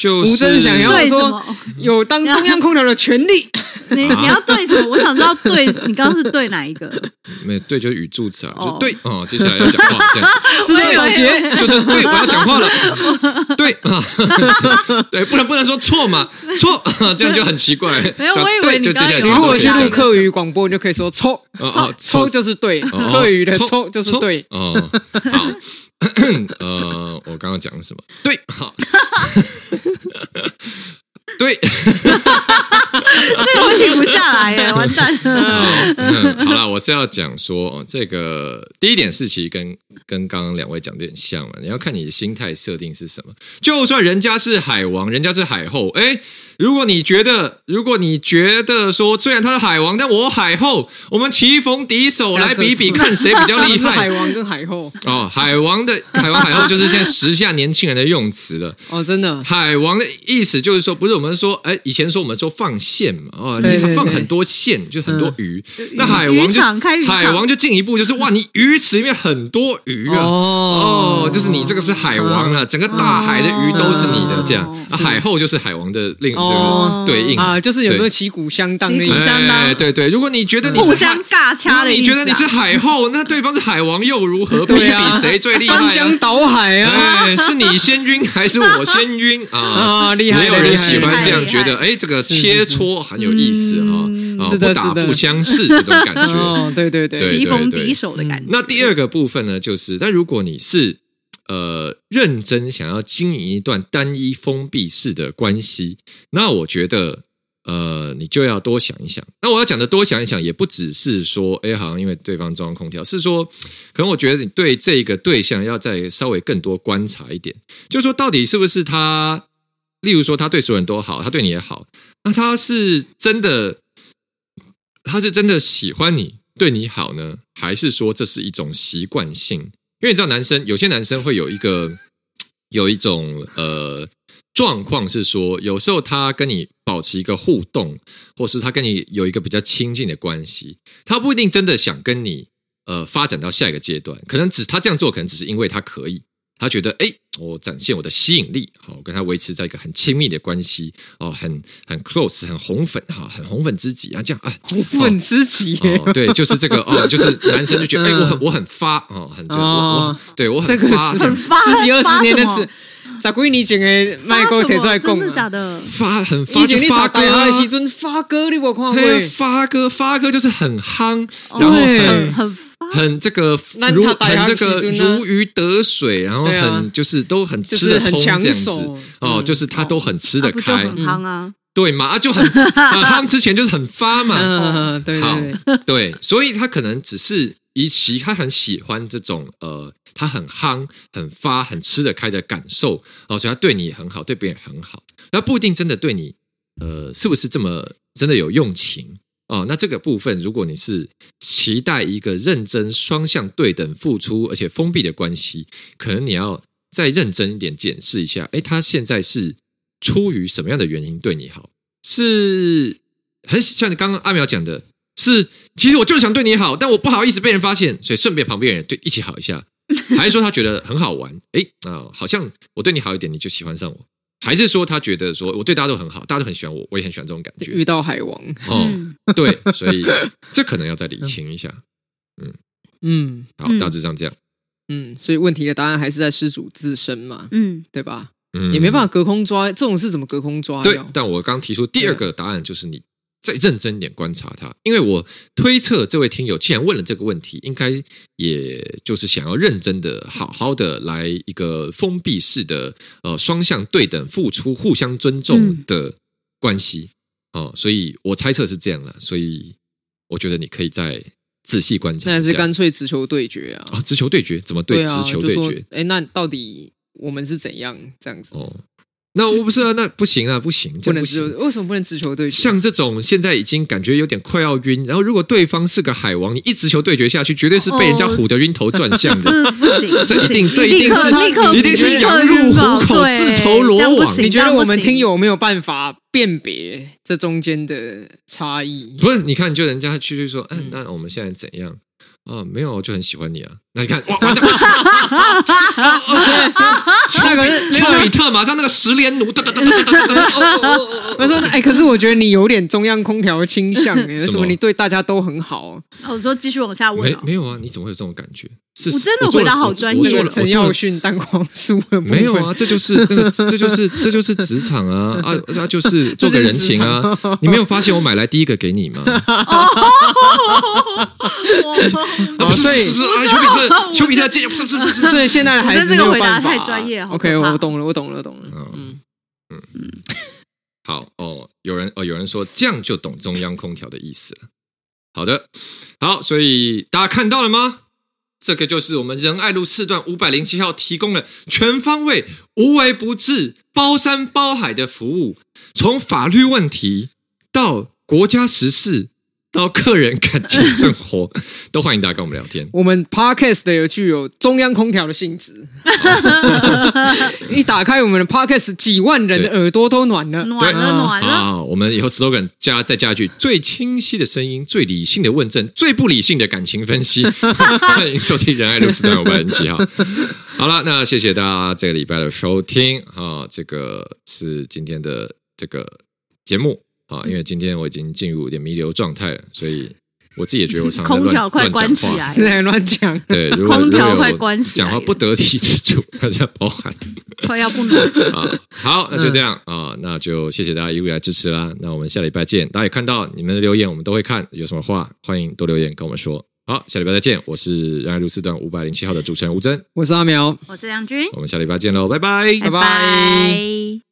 就是吴峥想要说有当中央空调的权利。你你要对什么？我想知道对，你刚刚是对哪一个？没对，就是语助词啊，就对哦。接下来要讲话，这样是的，有结，就是对，我要讲话了。对啊，对，不能不能说错嘛，错，这样就很奇怪。没有，我以为你刚刚如果去录客语广播，你就可以说错，错就是对，客语的错就是对。哦，好。呃，我刚刚讲了什么？对，好，对，这个我停不下来耶，完蛋了。嗯，好了，我是要讲说，这个第一点是其实跟跟刚刚两位讲的有点像嘛，你要看你的心态设定是什么。就算人家是海王，人家是海后，哎。如果你觉得，如果你觉得说，虽然他是海王，但我海后，我们棋逢敌手，来比比 看谁比较厉害。海王跟海后哦，海王的海王海后就是现在时下年轻人的用词了。哦，真的，海王的意思就是说，不是我们说，哎，以前说我们说放线嘛，哦，你放很多线，就很多鱼。那海王就海王就进一步，就是哇，你鱼池里面很多鱼啊，哦，就是你这个是海王啊，整个大海的鱼都是你的这样。啊，海后就是海王的另。哦，对应啊，就是有没有旗鼓相当的意思？哎，对对，如果你觉得你是互相尬掐的，你觉得你是海后，那对方是海王又如何？比一比谁最厉害？翻江倒海啊！哎，是你先晕还是我先晕啊？厉害！没有人喜欢这样觉得，哎，这个切磋很有意思哈，不打不相识这种感觉。哦，对对对，棋逢敌手的感觉。那第二个部分呢，就是，但如果你是。呃，认真想要经营一段单一封闭式的关系，那我觉得，呃，你就要多想一想。那我要讲的多想一想，也不只是说，哎，好像因为对方装空调，是说，可能我觉得你对这个对象要再稍微更多观察一点，就是说，到底是不是他，例如说，他对所有人都好，他对你也好，那他是真的，他是真的喜欢你，对你好呢，还是说这是一种习惯性？因为你知道，男生有些男生会有一个 有一种呃状况是说，有时候他跟你保持一个互动，或是他跟你有一个比较亲近的关系，他不一定真的想跟你呃发展到下一个阶段，可能只他这样做，可能只是因为他可以。他觉得，哎，我展现我的吸引力，好，跟他维持在一个很亲密的关系，哦，很很 close，很红粉，哈，很红粉知己啊，这样啊，红粉知己，对，就是这个，哦，就是男生就觉得，哎，我很我很发，哦，很，我对我很发，很发，十几二十年的词，咋归你讲的麦哥提出来讲，真的假的？发很发，就发哥，发哥，你无看过？发哥，发哥就是很夯，然后很很。很这个如很这个如鱼得水，然后很就是都很吃得通这样子。哦，就是他都很吃得开，很夯啊，对嘛，就很 很夯之前就是很发嘛，对好对，所以他可能只是一喜，他很喜欢这种呃，他很夯、很发、很吃得开的感受哦，所以他对你也很好，对别人也很好，那不一定真的对你呃，是不是这么真的有用情？哦，那这个部分，如果你是期待一个认真、双向对等付出，而且封闭的关系，可能你要再认真一点检视一下，诶，他现在是出于什么样的原因对你好？是很像你刚刚阿苗讲的，是其实我就是想对你好，但我不好意思被人发现，所以顺便旁边人对一起好一下，还是说他觉得很好玩？哎啊、呃，好像我对你好一点，你就喜欢上我。还是说他觉得说我对大家都很好，大家都很喜欢我，我也很喜欢这种感觉。遇到海王哦，对，所以这可能要再理清一下。嗯嗯，好，大致上这样。嗯，所以问题的答案还是在失主自身嘛。嗯，对吧？嗯，也没办法隔空抓，这种事怎么隔空抓？对，但我刚提出第二个答案就是你。再认真点观察他，因为我推测这位听友既然问了这个问题，应该也就是想要认真的、好好的来一个封闭式的呃双向对等付出、互相尊重的关系哦、呃，所以我猜测是这样了。所以我觉得你可以再仔细观察，那还是干脆直球对决啊！啊，直球对决怎么对？对啊、直球对决？哎，那到底我们是怎样这样子？哦。那我不是啊，那不行啊，不行，这不行。为什么不能直球对决？像这种现在已经感觉有点快要晕，然后如果对方是个海王，你一直球对决下去，绝对是被人家唬得晕头转向的。这不行，这一定，这一定是，一定是羊入虎口，自投罗网。你觉得我们听友没有办法辨别这中间的差异？不是，你看，就人家去去说，嗯，那我们现在怎样？啊，没有，我就很喜欢你啊。那你看，哇，那个丘比特马上那个十连弩，哒哒哒哒哒哒。我说，哎，可是我觉得你有点中央空调倾向，哎，为什么你对大家都很好？我说继续往下问。没没有啊？你怎么会有这种感觉？是，我真的回答好专业。陈耀训蛋黄酥没有啊？这就是这个，这就是这就是职场啊啊啊！就是做个人情啊。你没有发现我买来第一个给你吗？哦，所以是丘比特，丘比特这不是不是不是，所以现在的孩子没有办法。太专业，OK，我懂了，我懂了，我懂了。嗯嗯嗯，好哦，有人哦，有人说这样就懂中央空调的意思了。好的，好，所以大家看到了吗？这个就是我们仁爱路四段五百零七号提供的全方位、无微不至、包山包海的服务，从法律问题到国家时事。到个人感情生活，都欢迎大家跟我们聊天。我们 Podcast 的有具有中央空调的性质，一打开我们的 Podcast，几万人的耳朵都暖了，暖了，暖了。啊，我们以后 slogan 加再加一句：最清晰的声音，最理性的问政，最不理性的感情分析。欢迎收听仁爱路四段五百零七号。好了，那谢谢大家这个礼拜的收听啊，这个是今天的这个节目。啊，因为今天我已经进入有点弥留状态了，所以我自己也觉得我常常空调快关起来，在乱讲。对，如空调快关起来，讲话不得体之处，大家包涵。快要不能啊，好，那就这样啊，那就谢谢大家一路来支持啦。那我们下礼拜见，大家也看到你们的留言，我们都会看，有什么话欢迎多留言跟我们说。好，下礼拜再见，我是仁爱路四段五百零七号的主持人吴峥，我是阿苗，我是梁军，我们下礼拜见喽，拜拜，拜拜。